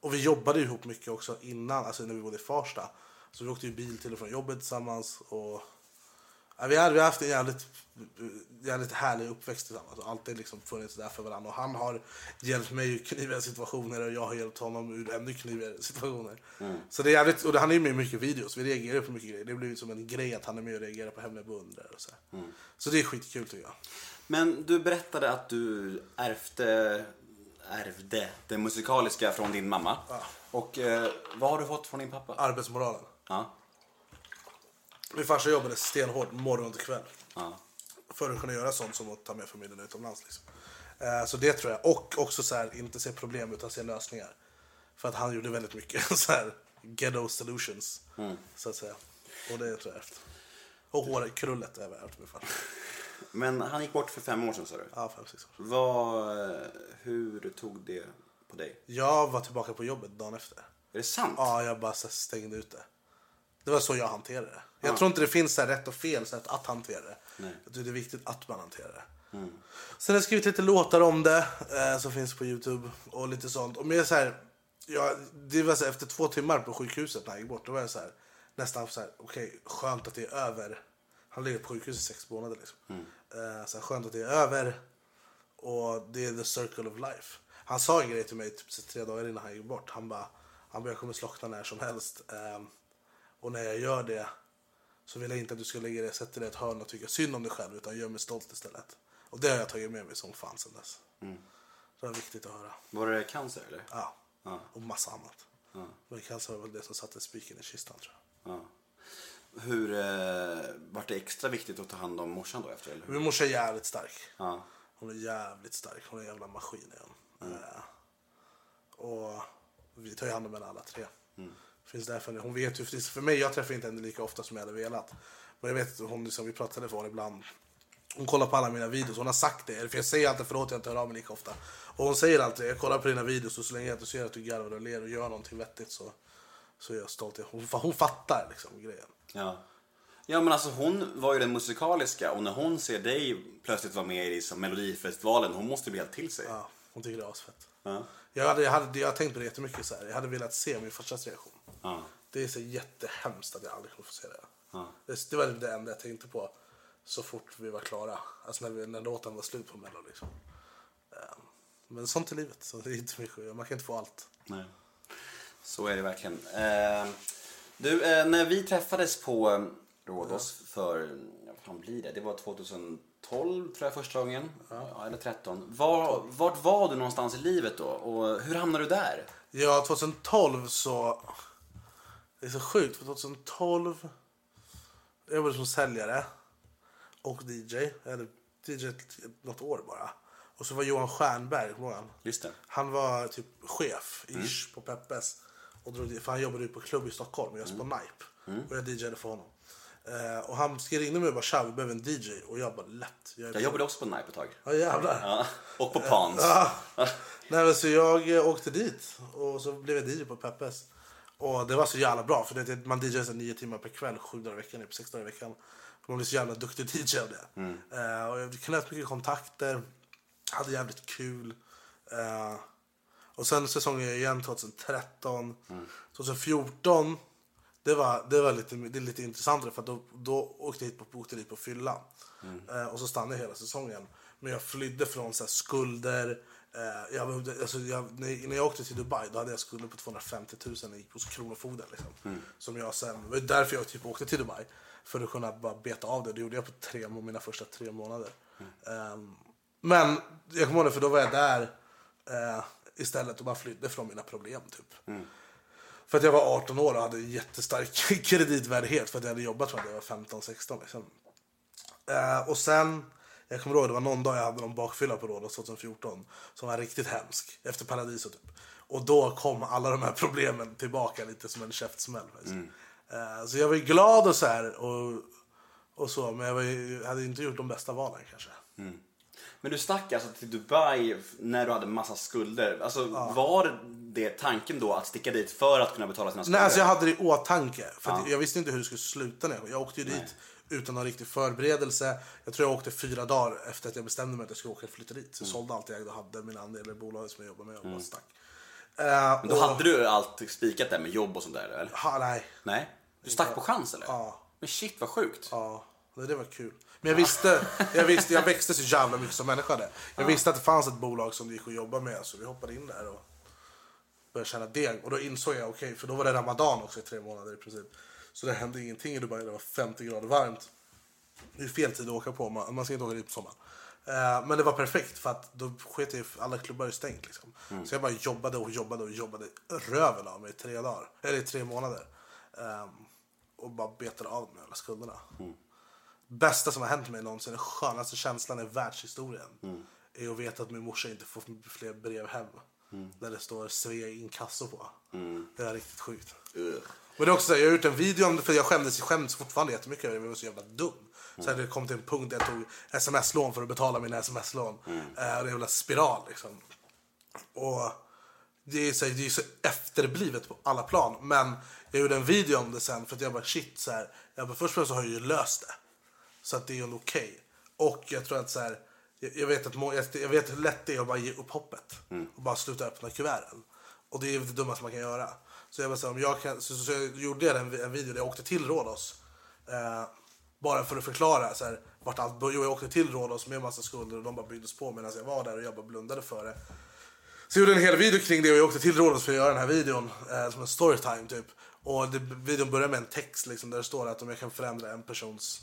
S3: och vi jobbade ihop mycket också innan, alltså när vi bodde i Farsta. Så vi åkte ju bil till och från jobbet tillsammans. Och, Ja, vi, har, vi har haft en jävligt, jävligt härlig uppväxt tillsammans. och Alltid liksom funnits där för varandra. Och han har hjälpt mig ur kniviga situationer och jag har hjälpt honom ur ännu knivigare situationer. Så det är jävligt, och han är med i mycket videos. Vi reagerar på mycket grejer. Det blir som en grej att han är med och reagerar på hemliga beundrare och så. här. Så det är skitkul tycker jag.
S1: Men du berättade att du ärvde, ärvde det musikaliska från din mamma. Och eh, vad har du fått från din pappa?
S3: Arbetsmoralen.
S1: Ja.
S3: Min farsa jobbade stenhårt morgon till kväll.
S1: Ja.
S3: För att kunna göra sånt som att ta med familjen utomlands. Liksom. Eh, så det tror jag. Och också så här, inte se problem utan se lösningar. För att han gjorde väldigt mycket [laughs] så här ghetto solutions. Så att säga. Och det tror jag efter. Och håret, krullet är ärvt min farsa.
S1: Men han gick bort för fem år sedan sa du.
S3: Ja, fem, sex år.
S1: Vad, eh, hur tog det på dig?
S3: Jag var tillbaka på jobbet dagen efter.
S1: Är det sant?
S3: Ja, jag bara så stängde ut det. Det var så jag hanterade det. Jag tror inte det finns så rätt och fel sätt att hantera det. Jag tror det är viktigt att man hanterar det. Sen har jag skrivit lite låtar om det eh, som finns på Youtube och lite sånt. Och mer så här, ja, det var så här, efter två timmar på sjukhuset när jag gick bort, då var jag så här, nästan så här, okej, skönt att det är över. Han ligger på sjukhus i sex månader liksom. Eh, så här, skönt att det är över. Och det är the circle of life. Han sa en grej till mig typ så tre dagar innan han gick bort. Han bara, han bara jag kommer slockna när som helst. Ehm, och när jag gör det så vill jag inte att du ska lägga dig, sätta dig i ett hörn och tycka synd om dig själv utan gör mig stolt istället. Och det har jag tagit med mig som fan sen dess. Så det är viktigt att höra.
S1: Var det cancer eller?
S3: Ja.
S1: Ja.
S3: Och massa annat. Men cancer var väl det som satte spiken i kistan tror jag.
S1: Ja. Hur, eh, vart det extra viktigt att ta hand om morsan då efter? Eller? hur?
S3: Min morsa är jävligt stark.
S1: Ja.
S3: Hon är jävligt stark. Hon är en jävla maskin igen. Eh, och vi tar ju hand om henne alla tre. Finns därför, hon vet ju, för mig, jag träffar inte henne lika ofta som jag hade velat. Men jag vet att hon, liksom, vi pratar i telefon ibland. Hon kollar på alla mina videos. Hon har sagt det. För jag säger alltid förlåt jag inte hör av mig lika ofta. Och hon säger alltid, jag kollar på dina videos och så länge jag inte ser att du garvar och ler och gör någonting vettigt så, så är jag stolt. Hon, hon fattar liksom grejen.
S1: Ja. Ja men alltså hon var ju den musikaliska och när hon ser dig plötsligt vara med i liksom, Melodifestivalen, hon måste bli helt till sig.
S3: Ja, hon tycker det är asfett.
S1: Ja.
S3: Jag, hade, jag, hade, jag har tänkt på det jättemycket. Så här. Jag hade velat se min farsas reaktion.
S1: Ja.
S3: Det är så jättehemskt att jag aldrig kommer få se det.
S1: Ja.
S3: Det, det var det enda jag tänkte på så fort vi var klara. Alltså när, vi, när låten var slut på Mello. Liksom. Ehm, Men sånt är livet. Så det är inte mycket. Man kan inte få allt.
S1: Nej. Så är det verkligen. Eh, du, eh, när vi träffades på eh, Rhodos för, ja, vad fan blir det? Det var 2012 tror jag första gången. Ja. eller 13. Var, vart var du någonstans i livet då? Och hur hamnade du där?
S3: Ja, 2012 så... Det är så sjukt, för 2012... Jag jobbade som säljare och DJ. Jag hade DJ något år bara. Och så var Johan Stjernberg, han?
S1: Just det.
S3: Han var typ chef ish på Peppes. Och drog för han jobbade ju på klubb i Stockholm och jag på Nipe. Och jag DJade för honom. Eh, och han ringde mig och bara tja vi behöver en DJ. Och jag bara lätt. Jag,
S1: Jag jobbade också på Nipe ett tag.
S3: Ja jävlar.
S1: Ja. Och på Pans.
S3: Ja. [laughs] Nej, men så jag eh, åkte dit och så blev jag DJ på Peppes. Och det var så jävla bra för det, man DJar så nio timmar per kväll, sju dagar i veckan, typ sex dagar i veckan. Man blir så jävla duktig [laughs] DJ av det. Eh, och jag knöt mycket kontakter, hade jävligt kul. Eh, och sen säsongen igen 2013. 2014, det var, det var lite, det lite intressantare för då, då åkte jag hit på, åkte dit på fylla. Eh, och så stannade jag hela säsongen. Men jag flydde från så här, skulder. Eh, jag, behövde- alltså, jag, när, jag åkte till Dubai då hade jag skulder på 250 000 när jag gick hos Kronofogden. Liksom. Som jag sen, det var därför jag typ åkte till Dubai. För att kunna bara beta av det. Det gjorde jag på tre, mina första tre månader. Ehm, men jag kommer ihåg det för då var jag där eh, istället och bara flydde från mina problem. typ. För att jag var 18 år och hade jättestark [laughs] kreditvärdighet för att jag hade jobbat från att jag var 15-16. Liksom. Eh, och sen, jag kommer ihåg det var någon dag jag hade någon bakfylla på Rhodos 2014 som var riktigt hemsk efter Paradiso typ. Och då kom alla de här [laughs] problemen tillbaka lite som en käftsmäll. faktiskt. Eh, så jag var ju glad och så här och, och så men jag ju, hade inte gjort de bästa valen kanske.
S1: Men du stack alltså till Dubai när du hade massa skulder. Alltså var det tanken då att sticka dit för att kunna betala sina skulder?
S3: Nej, alltså jag hade det i åtanke. För att jag visste inte hur det skulle sluta. När jag, jag åkte ju dit utan någon riktig förberedelse. Jag tror jag åkte fyra dagar efter att jag bestämde mig att jag skulle åka och flytta dit. Så jag sålde allt jag ägde och hade, mina andelar i bolaget som jag jobbade med och bara stack. Eh,
S1: Men då
S3: och-
S1: hade du allt spikat där med jobb och sånt där eller?
S3: Ha, nej.
S1: Nej? Du stack på chans eller?
S3: Ja.
S1: Men shit vad sjukt.
S3: Ja. Det, det var kul. Men jag visste, jag visste, jag växte så jävla mycket som människa där. Jag visste att det fanns ett bolag som det gick att jobba med så vi hoppade in där och började tjäna deg. Och då insåg jag, okej, för då var det ramadan också i tre månader i princip. Så det hände ingenting i Dubai, det var 50 grader varmt. Det är fel tid att åka på, man, man ska inte åka dit på sommaren. Eh, men det var perfekt för att då sket jag i- alla klubbar är stängt liksom. Så jag bara jobbade och jobbade och jobbade röven av mig i tre dagar, eller i tre månader. Ehm, och bara betade av med alla skulderna. Bästa som har hänt mig någonsin, den skönaste känslan i världshistorien. Är att veta att min morsa inte får fler brev hem. Där det står Svea inkasso på. Det är riktigt sjukt.
S1: Ugh.
S3: Men det är också så här, jag har gjort en video om det för jag skämdes, skäms fortfarande jättemycket över det. Jag var så jävla dum. Så här, det kom till en punkt där jag tog sms-lån för att betala mina sms-lån. Eh, och det är en jävla spiral liksom. Och det är, så här, det är så efterblivet på alla plan. Men jag gjorde en video om det sen för att jag bara shit så här. Jag bara, först och främst så har jag ju löst det. Så att det är okej. Och jag tror att så här, jag, jag, vet att må, jag, jag vet hur lätt det är att bara ge upp hoppet. Och bara sluta öppna kuverten. Och det är det dummaste man kan göra. Så jag så om jag kan, så, så, jag gjorde jag en, en video där jag åkte till Rhodos. Eh, bara för att förklara så här, vart allt började. Jag åkte till Rhodos med massa skulder och de bara byggdes på medan jag var där och jag bara blundade för det. Så jag gjorde en hel video kring det och jag åkte till Rhodos för att göra den här videon eh, som en storytime typ. Och det, videon börjar med en text liksom, där det står att om jag kan förändra en persons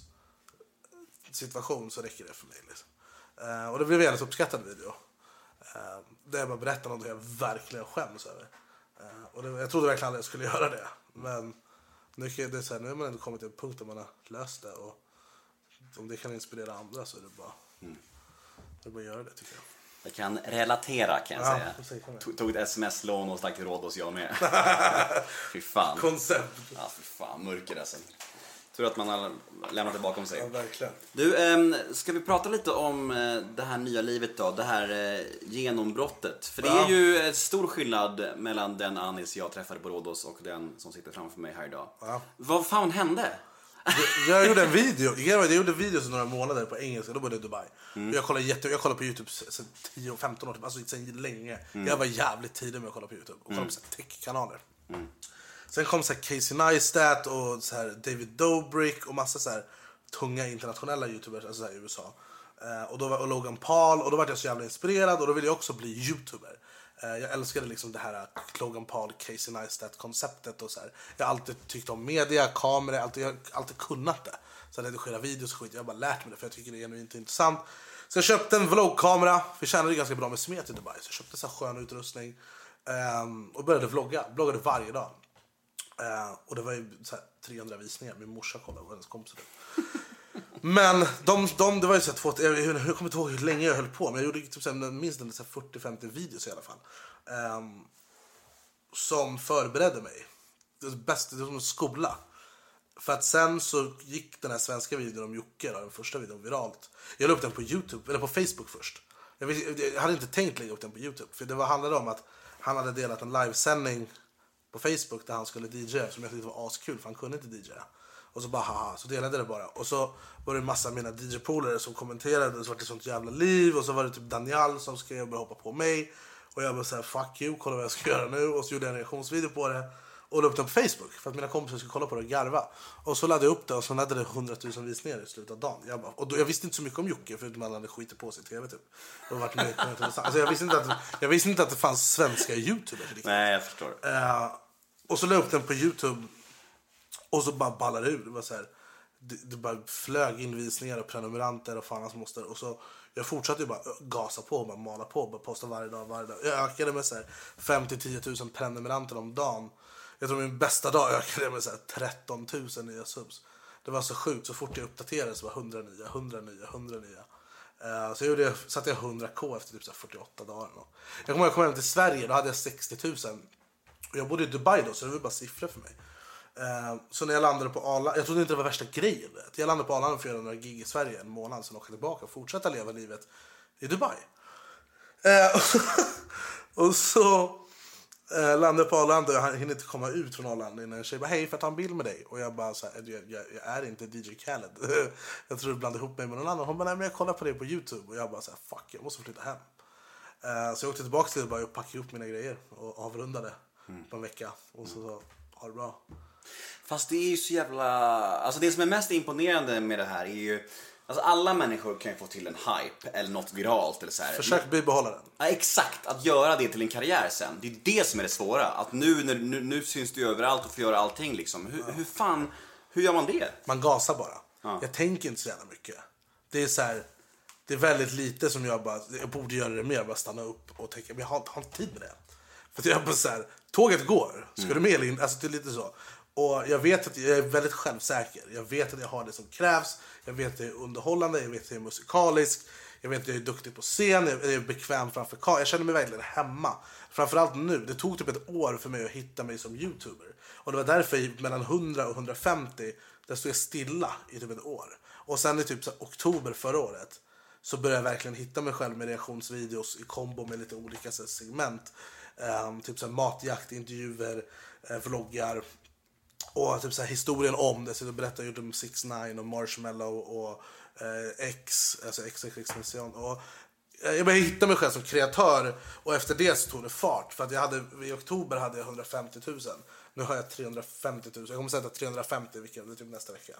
S3: situation så räcker det för mig. Liksom. Eh, och det blev en väldigt uppskattad video. Eh, där jag bara berättar något jag verkligen skäms över. Eh, och det, jag trodde verkligen aldrig jag skulle [laughs] göra det. Men nu, kan- det är så här, nu har man ändå kommit till en punkt där man har löst det. Och om det kan inspirera andra så är det bara, det är bara att göra det tycker jag.
S1: Jag kan relatera kan jag
S3: Ja,
S1: säga.
S3: precis, jag.
S1: Tog ett sms-lån och stack till Rhodos jag med. [laughs] fy fan.
S3: Koncept.
S1: Ja, fy fan. Mörker alltså. Tur att man har lämnat det bakom
S3: Ja,
S1: sig.
S3: verkligen.
S1: Du, ehm, ska vi prata lite om eh, det här nya livet då? Det här eh, genombrottet. För det är
S3: Ja.
S1: ju en stor skillnad mellan den Anis jag träffade på Rhodos och den som sitter framför mig här idag.
S3: Ja.
S1: Vad fan hände?
S3: Jag gjorde en video. Jag gjorde videos i några månader på engelska. Då bodde jag i Dubai. Och Jag kollar, jätte, jag kollar på Youtube sen 10-15 år. Alltså sen länge. Jag var jävligt tidig med att kolla på Youtube. Och kolla på här tech-kanaler. Sen kom så här Casey Neistat och så här David Dobrik och massa så här tunga internationella youtubers alltså så här i USA. Eh, och, då var, och Logan Paul och då var jag så jävla inspirerad och då ville jag också bli youtuber. Eh, jag älskade liksom det här eh, Logan Paul, Casey Neistat konceptet och så här. Jag har alltid tyckt om media, kameror, alltid, jag har alltid kunnat det. Så att redigera videos och skit, jag har bara lärt mig det för jag tycker det är genuint intressant. Så jag köpte en vloggkamera, för jag tjänade ganska bra med smet i Dubai. Så jag köpte så här skön utrustning. ehm, och började vlogga, vloggade varje dag. Eh, och det var ju så här 300 visningar. Min morsa kollade och hennes kompisar. Men de, de, det var ju så här två, jag, jag, jag kommer inte ihåg hur länge jag höll på. Men jag gjorde typ så här, minst 40-50 videos i alla fall. Eh, som förberedde mig. Det var, bäst, det var som en skola. För att sen så gick den här svenska videon om Jocke, då, den första videon, viralt. Jag la upp den på Youtube, eller på Facebook först. Jag, vis- jag hade inte tänkt lägga upp den på Youtube. För det var, handlade om att han hade delat en livesändning på Facebook där han skulle DJ som jag tyckte var askul för han kunde inte DJ. Och så bara haha, så delade det bara. Och så var det en massa av mina DJ-polare som kommenterade och så var det sånt jävla liv. Och så var det typ Daniel som skrev och började hoppa på mig. Och jag bara såhär fuck you, kolla vad jag ska göra nu. Och så gjorde jag en reaktionsvideo på det. Och la upp den på Facebook för att mina kompisar skulle kolla på det och garva. Och så laddade jag upp det och så hade det 100 000 visningar i slutet av dagen. Jag, bara, och då, jag visste inte så mycket om Jocke förutom att han hade skitit på sig i tv typ. Och varit med, alltså, jag, visste inte att, jag visste inte att det fanns svenska youtubers riktigt.
S1: Nej, jag förstår.
S3: Eh, och så la jag upp den på Youtube och så bara ballade ur. Det, var så här, det, det bara flög in visningar och prenumeranter och fan hans moster. Och så, jag fortsatte ju bara gasa på bara mala på bara posta varje dag, varje dag. Jag ökade med så här 5 till 10 000 prenumeranter om dagen. Jag tror min bästa dag ökade med så här 13 000 nya subs. Det var så sjukt. Så fort jag uppdaterade så var 100 nya, 100 nya, 100 nya. Uh, så jag gjorde, satte jag 100k efter typ så här 48 dagar. eller något. Jag kommer ihåg jag kom hem till Sverige, då hade jag 60 000. Och jag bodde i Dubai då, så det var bara siffror för mig. Uh, så när jag landade på Arlanda, jag trodde inte det var värsta grejen. vet. Jag landade på Arlanda för att göra några gig i Sverige en månad, sen åka tillbaka och fortsätta leva livet i Dubai. Uh, [laughs] och så eh, landade jag på Arlanda och jag hinner inte komma ut från Arlanda innan en tjej bara hej för att ta en bild med dig. Och jag bara så här, jag, jag, jag är inte DJ Khaled. [laughs] jag tror du blandar ihop mig med någon annan. Hon bara nej men jag kollar på dig på Youtube. Och jag bara så här, fuck jag måste flytta hem. Eh, så jag åkte tillbaka till Dubai och packade upp mina grejer och avrundade på en vecka. Och så sa ha det bra.
S1: Fast det är ju så jävla... Alltså det som är mest imponerande med det här är ju... Alltså alla människor kan ju få till en hype eller något viralt eller så här.
S3: Försök bibehålla den.
S1: Ja, exakt, att göra det till en karriär sen. Det är det som är det svåra. Att nu, nu, nu syns du överallt och får göra allting liksom. Hur, hur fan, hur gör man det?
S3: Man gasar bara. Jag tänker inte så jävla mycket. Det är så här, det är väldigt lite som jag bara, jag borde göra det mer, bara stanna upp och tänka, men jag har, inte- har tid med det. För att jag bara så här, tåget går, ska du med eller inte? Alltså det är lite så. Och jag vet att jag är väldigt självsäker. Jag vet att jag har det som krävs. Jag vet att jag är underhållande, jag vet att jag är musikalisk. Jag vet att jag är duktig på scen, jag är bekväm framför kameran. Jag känner mig verkligen hemma. Framförallt nu. Det tog typ ett år för mig att hitta mig som youtuber. Och det var därför mellan 100 och 150, där stod jag stilla i typ ett år. Och sen i typ så oktober förra året så började jag verkligen hitta mig själv med reaktionsvideos i kombo med lite olika så segment. Um, typ så matjakt, intervjuer, eh, vloggar. Och typ så här, historien om det. Så berättar ju om 6 9 och Marshmallow och eh, X, alltså XXX och eh, jag började hitta mig själv som kreatör och efter det så tog det fart. För att jag hade, i oktober hade jag 150 000. Nu har jag 350 000. Jag kommer sätta 350 vilket det är typ nästa vecka.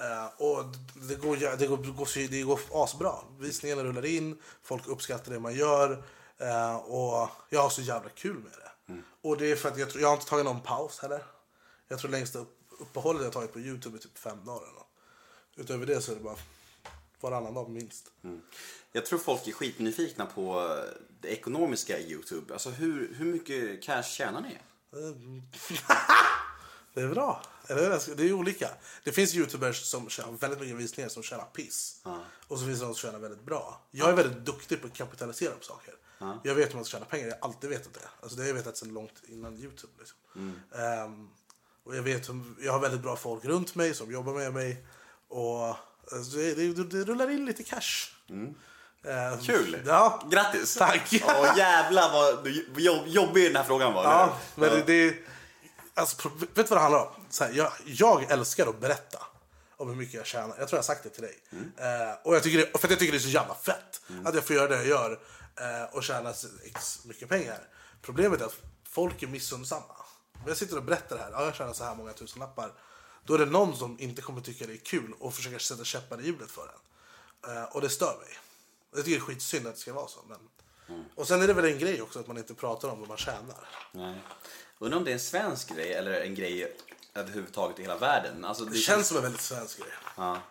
S3: Eh, och det går, det, går, det, går, det går asbra. Visningarna rullar in, folk uppskattar det man gör. eh, och jag har så jävla kul med det. Och det är för att jag, jag har inte tagit någon paus heller. Jag tror längsta upp, uppehållet jag tagit på Youtube är typ fem dagar. Eller något. Utöver det så är det bara varannan dag minst.
S1: Jag tror folk är skitnyfikna på eh, det ekonomiska i Youtube. Alltså hur, hur mycket cash tjänar ni? [laughs]
S3: Det är bra. Eller, det är olika. Det finns youtubers som tjänar väldigt mycket visningar som tjänar piss. Och så finns det de som tjänar väldigt bra. Jag är väldigt duktig på att kapitalisera på saker. Jag vet hur man ska tjäna pengar. Jag har alltid vetat det. Alltså det har jag vetat sedan långt innan youtube. Liksom. Ehm, och jag vet jag har väldigt bra folk runt mig som jobbar med mig. Och alltså, det, det, det rullar in lite cash. Ehm,
S1: Kul!
S3: Ja.
S1: Grattis!
S3: Tack.
S1: Åh jävlar vad jobb, jobbig den här frågan var.
S3: Ja, men det, det alltså, vet du vad det handlar om? Här, jag, jag älskar att berätta om hur mycket jag tjänar. Jag tror jag har sagt det till dig. Eh, och jag tycker det, för jag tycker det är så jävla fett att jag får göra det jag gör eh, och tjäna mycket pengar. Problemet är att folk är missundsamma. Jag sitter och berättar det här, ja, jag tjänar så här många tusenlappar. Då är det någon som inte kommer tycka det är kul och försöker sätta käppar i hjulet för en. Eh, och det stör mig. Jag tycker det är skitsynd att det ska vara så. Men... Och sen är det väl en grej också att man inte pratar om vad man tjänar.
S1: Nej. Undrar om det är en svensk grej eller en grej överhuvudtaget i hela världen. Alltså,
S3: Det känns som en väldigt svensk grej.
S1: Ja.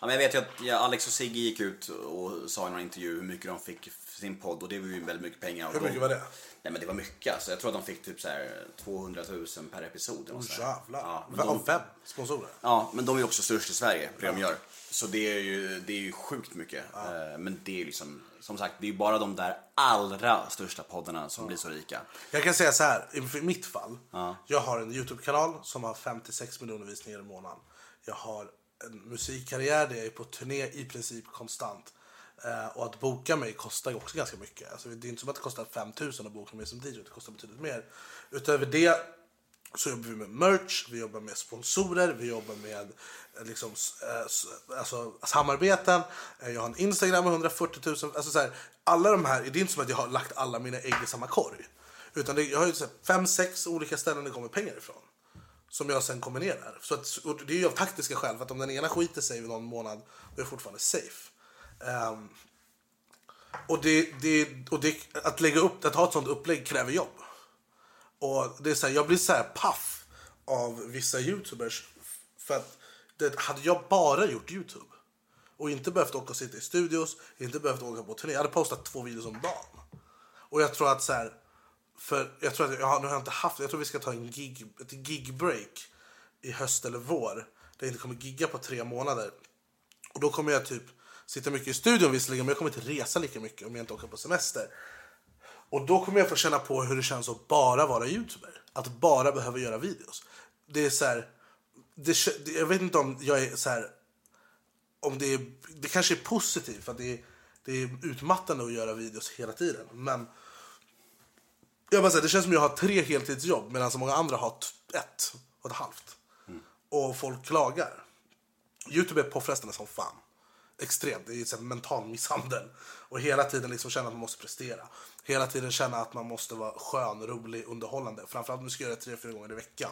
S1: Ja, men jag vet ju att ja, Alex och Sigge gick ut och sa i någon intervju hur mycket de fick för sin podd och det var ju väldigt mycket pengar. Och
S3: Hur mycket var det?
S1: Nej men det var mycket alltså. Jag tror att de fick typ så här 200 000 per episod.
S3: Åh
S1: där.
S3: jävlar.
S1: Ja, men de,
S3: Av vem? Sponsorer?
S1: ja, men de är också störst i Sverige på det de gör. Så det är ju, det är ju sjukt mycket. Eh, Men det är liksom, som sagt, det är bara de där allra största poddarna som blir så rika.
S3: Jag kan säga så här, i mitt fall. Jag har en Youtube-kanal som har 56 miljoner visningar i månaden. Jag har en musikkarriär där jag är på turné i princip konstant. Eh, och att boka mig kostar ju också ganska mycket. Alltså, det är inte som att det kostar 5 000 att boka mig som DJ, det kostar betydligt mer. Utöver det så jobbar vi med merch, vi jobbar med sponsorer, vi jobbar med eh, liksom, eh, alltså, samarbeten. Eh, jag har en Instagram med 140 000. Alltså, så här, alla de här, det är inte som att jag har lagt alla mina ägg i samma korg. Utan det, jag har ju så här, fem, sex olika ställen det kommer pengar ifrån. Som jag sen kombinerar. Så att, det är ju av taktiska skäl. För att om den ena skiter sig någon månad, då är jag fortfarande safe. Um, och det, det, och det, att lägga upp, att ha ett sånt upplägg kräver jobb. Och det är så här, jag blir så här paff av vissa youtubers. För att det, hade jag bara gjort youtube och inte behövt åka och sitta i studios, inte behövt åka på turné. Jag hade postat två videos om dagen. Och jag tror att så här, för jag tror att jag, har- nu har jag inte haft, jag tror vi ska ta en gig, ett gig-break i höst eller vår. Där jag inte kommer gigga på tre månader. Och då kommer jag typ sitta mycket i studion visserligen, men jag kommer inte resa lika mycket om jag inte åker på semester. Och då kommer jag få känna på hur det känns att bara vara youtuber. Att bara behöva göra videos. Det är så här, det, jag vet inte om jag är så här, om det är, det kanske är positivt för att det är, det är utmattande att göra videos hela tiden. Men jag bara säger, det känns som jag har tre heltidsjobb medan så många andra har ett och ett halvt. Och folk klagar. Youtube är påfrestande som fan. Extremt. Det är så här mental misshandel. Och hela tiden liksom känna att man måste prestera. Hela tiden känna att man måste vara skön, rolig, underhållande. Framförallt om du ska göra det tre, fyra gånger i veckan.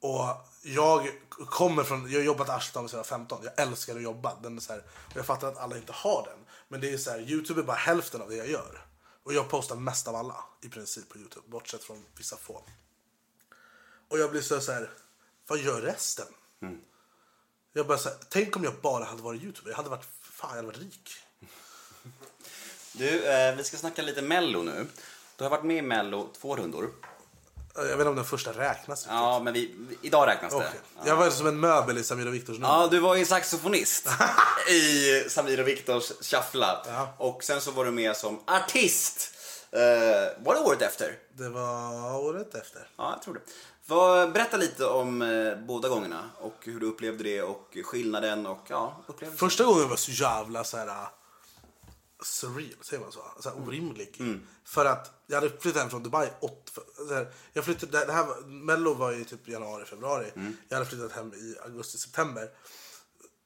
S3: Och jag kommer från, jag har jobbat i Arslan sedan jag var 15. Jag älskar att jobba. Den är så här, och jag fattar att alla inte har den. Men det är så här, Youtube är bara hälften av det jag gör. Och jag postar mest av alla i princip på Youtube. Bortsett från vissa få. Och jag blir så så här, vad gör resten? Mm. Jag bara så här, tänk om jag bara hade varit youtuber. Jag hade varit, fan jag hade varit rik.
S1: Du, eh, vi ska snacka lite Mello nu. Du har varit med i Mello två rundor.
S3: Jag vet inte om den första räknas. riktigt.
S1: Ja, men vi, idag räknas det.
S3: Okej. Jag var som en möbel i Samir och Viktors nummer.
S1: Ja, du var ju saxofonist [laughs] i Samir och Viktors Shuffla.
S3: Ja.
S1: Och sen så var du med som artist. Uh, var det året efter?
S3: Det var året efter.
S1: Ja, jag tror det. Vad, berätta lite om eh, båda gångerna och hur du upplevde det och skillnaden och ja, upplevelsen.
S3: Första gången var så jävla så här uh, surreal, säger man så? så här, orimlig. För att jag hade flyttat hem från Dubai. Åt, så här, jag flyttade, det här Mello var i typ januari, februari. Jag hade flyttat hem i augusti, september.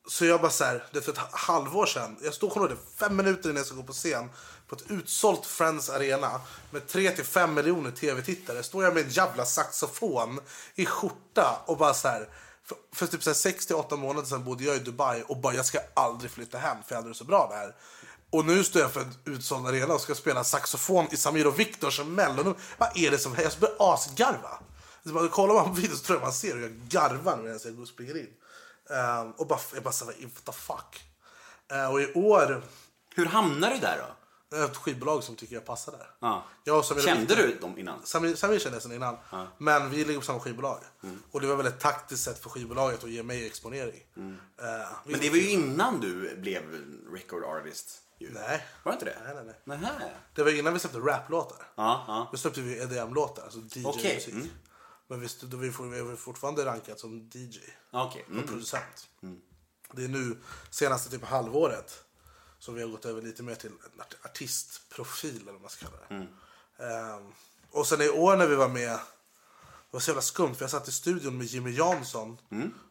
S3: Så jag bara så här, det för ett halvår sedan. Jag stod ihåg det, fem minuter innan jag ska gå på scen på ett utsålt Friends Arena med 3-5 miljoner tv-tittare. Står jag med en jävla saxofon i skjorta och bara så här. För, för typ 6-8 månader sedan bodde jag i Dubai och bara jag ska aldrig flytta hem för jag hade det så bra där. Och nu står jag för en utsåld arena och ska spela saxofon i Samir och Viktors mellon. Vad är det som händer? Jag börjar asgarva. Så bara, kollar man på videon så tror jag man ser hur jag garvar medan jag går och springer in. Um, och bara, jag bara såhär, what the fuck. Uh, och i år,
S1: Hur hamnade du där då?
S3: Ett skivbolag som tycker jag passar där.
S1: Ja.
S3: Jag och och
S1: Kände du dem innan?
S3: Samir, Samir kände sedan innan. Men vi ligger på samma skivbolag. Och det var väl ett taktiskt sätt för skivbolaget att ge mig exponering. Eh,
S1: Men det var ju innan du blev record artist. Ju.
S3: Nej.
S1: Var det inte det?
S3: Nej, nej, nej.
S1: Nähä.
S3: Det var innan vi släppte raplåtar.
S1: Ja, ja.
S3: Då släppte vi EDM-låtar, alltså DJ-musik.
S1: mm.
S3: Men vi, då vi, vi fortfarande rankat som DJ och
S1: Mm.
S3: producent. Det är nu, senaste typ halvåret, som vi har gått över lite mer till en art- artistprofil, eller vad man ska kalla det.
S1: Mm.
S3: Ehm, och sen i år när vi var med, det var så jävla skumt, för jag satt i studion med Jimmy Jansson.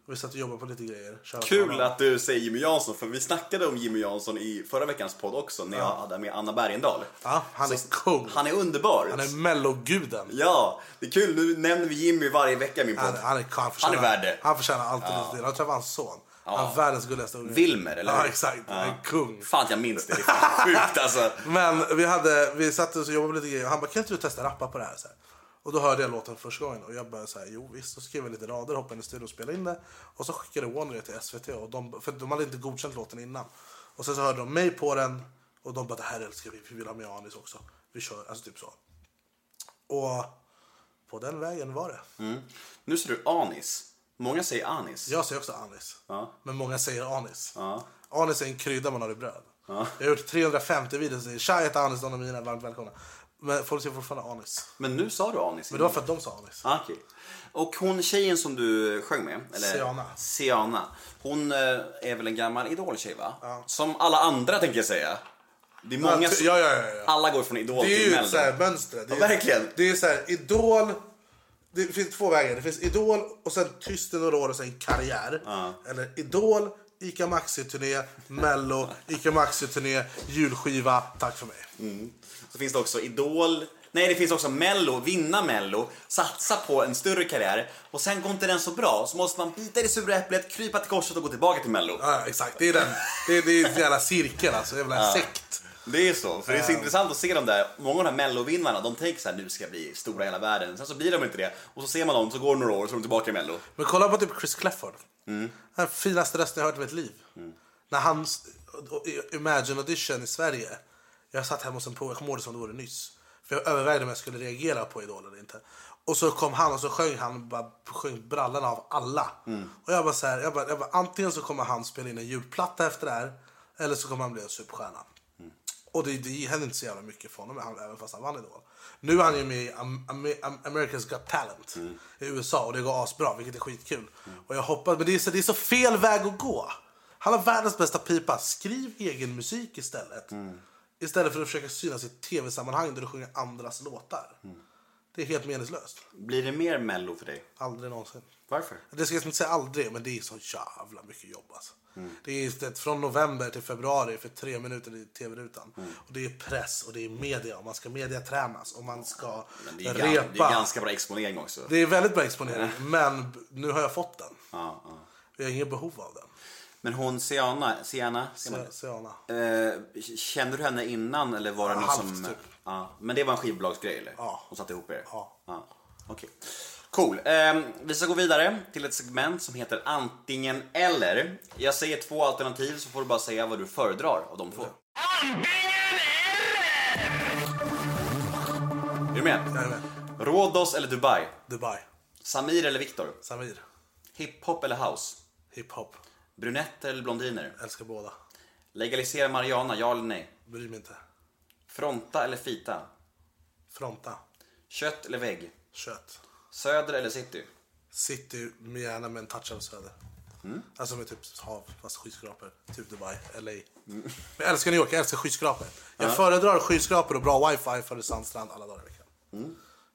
S3: Och vi satt och jobbade på lite grejer.
S1: Mm. Kul att du säger Jimmy Jansson, för vi snackade om Jimmy Jansson i förra veckans podd också, när jag hade med Anna Bergendahl.
S3: Ja, han är
S1: Så-
S3: kung.
S1: Han är underbar.
S3: Han är melloguden.
S1: Ja, det är kul. Nu nämner vi Jimmy varje vecka i min podd.
S3: Han, han, är, han,
S1: Han
S3: förtjänar,
S1: är värd det.
S3: Han förtjänar alltid lite till. Jag träffade hans son. Är världens gulligaste unge.
S1: Wilmer, eller
S3: Ja,
S1: hur?
S3: exakt.
S1: Ja.
S3: En kung.
S1: Fan jag minns det. Det är fan [laughs] sjukt alltså.
S3: Men vi, hade, vi satt och jobbade lite grejer och han bara, kan inte du testa rappa på det här? Så här. Och då hörde jag låten första gången och jag bara så här, jo visst. Så skrev jag lite rader, hoppade in i studion och spelade in det. Och så skickade Warner det till SVT, och de, för de hade inte godkänt låten innan. Och sen så hörde de mig på den och de bara, det här älskar vi, vi vill ha med Anis också. Vi kör, alltså typ så. Och på den vägen var det.
S1: Mm. Nu ser du Anis. Många säger Anis.
S3: Jag säger också anis.
S1: Ja.
S3: Men många säger anis.
S1: Ja.
S3: Anis är en krydda man har i bröd.
S1: Ja.
S3: Jag har gjort 350 videos och säger tja jag heter anis, är mina, varmt välkomna. Men folk säger fortfarande anis.
S1: Men nu sa du Anis.
S3: Men det var för att de sa anis.
S1: Ah, okej. Och hon tjejen som du sjöng med, eller?
S3: Siana.
S1: Siana. Hon eh, är väl en gammal idoltjej va? Som alla andra tänker jag säga. Det är många
S3: Ja, ja, ja, ja, ja.
S1: Alla går från idol
S3: Det är
S1: till
S3: ju
S1: Mello.
S3: här mönstret. Det är,
S1: Ja, verkligen.
S3: Det är så här, idol. Det finns två vägar. Det finns idol och sen tyst i några år och sen karriär. Eller idol, Ica Maxi-turné, Mello, Ica Maxi-turné, julskiva, tack för mig.
S1: Så finns det också Idol. Nej, det finns också Mello, vinna Mello, satsa på en större karriär och sen går inte den så bra så måste man bita i det sura äpplet, krypa till korset och gå tillbaka till Mello.
S3: Ja, exakt. Det är den. Det är, det är en jävla cirkel alltså. En jävla sekt.
S1: Det är så, för det är så intressant att se de där, många av de här mellovinnarna, de tänker så här, nu ska jag bli stora i hela världen. Sen så blir de inte det. Och så ser man dem, så går det några år och så är de tillbaka i mello.
S3: Men kolla på typ Chris Clefford.
S1: Mm.
S3: Den finaste rösten jag hört i mitt liv. När han, Imagine Audition i Sverige. Jag satt hemma hos en prov, jag kommer ihåg det som det vore nyss. För jag övervägde om jag skulle reagera på Idol eller inte. Och så kom han och så sjöng han bara, sjöng brallan av alla.
S1: Mm.
S3: Och jag bara så här, jag bara, jag bara, antingen så kommer han spela in en julplatta efter det här. Eller så kommer han bli en superstjärna.
S1: Mm.
S3: Och det, det hände inte så jävla mycket för honom, han- även fast han vann Idol. Nu är han ju med i Am- Am- Am- America's Got Talent i USA och det går asbra, vilket är skitkul. Och jag hoppas, men det är, så, det är så fel väg att gå. Han har världens bästa pipa. Skriv egen musik istället. Istället för att försöka synas i tv-sammanhang där du sjunger andras låtar. Det Det är helt meningslöst.
S1: Blir det mer mello för dig?
S3: Aldrig någonsin.
S1: Varför?
S3: Det ska jag inte säga aldrig, men det är så jävla mycket jobb alltså. Det är det, från november till februari för tre minuter i tv-rutan. Och det är press och det är media och man ska mediatränas och man ska
S1: Men det, är
S3: repa.
S1: gan, det är ganska bra exponering också.
S3: Det är väldigt bra exponering, men nu har jag fått den.
S1: Ja, ja.
S3: Jag har inget behov av den.
S1: Men hon Siana, Siana,
S3: Seana.
S1: eh, kände du henne innan eller var det
S3: Ja,
S1: något
S3: halvt,
S1: som...
S3: typ.
S1: Ja, men det var en skivbolagsgrej eller?
S3: Ja.
S1: Hon satte ihop er?
S3: Ja.
S1: ja. Okej. Cool. Eh, vi ska gå vidare till ett segment som heter antingen eller. Jag säger två alternativ så får du bara säga vad du föredrar av de två. Är du med?
S3: Jag är med.
S1: Rhodos eller Dubai?
S3: Dubai.
S1: Samir eller Viktor?
S3: Samir.
S1: Hiphop eller house?
S3: Hiphop.
S1: Brunetter eller blondiner?
S3: Älskar båda.
S1: Legalisera marijuana, ja eller nej?
S3: Bryr mig inte.
S1: Fronta eller fita?
S3: Fronta.
S1: Kött eller vägg?
S3: Kött.
S1: Söder eller city?
S3: City med gärna med en touch av söder. Alltså med typ hav fast skyskrapor. Typ Dubai, LA. Men jag älskar New York, jag älskar skyskrapor. Jag föredrar skyskrapor och bra wifi före sandstrand alla dagar i veckan.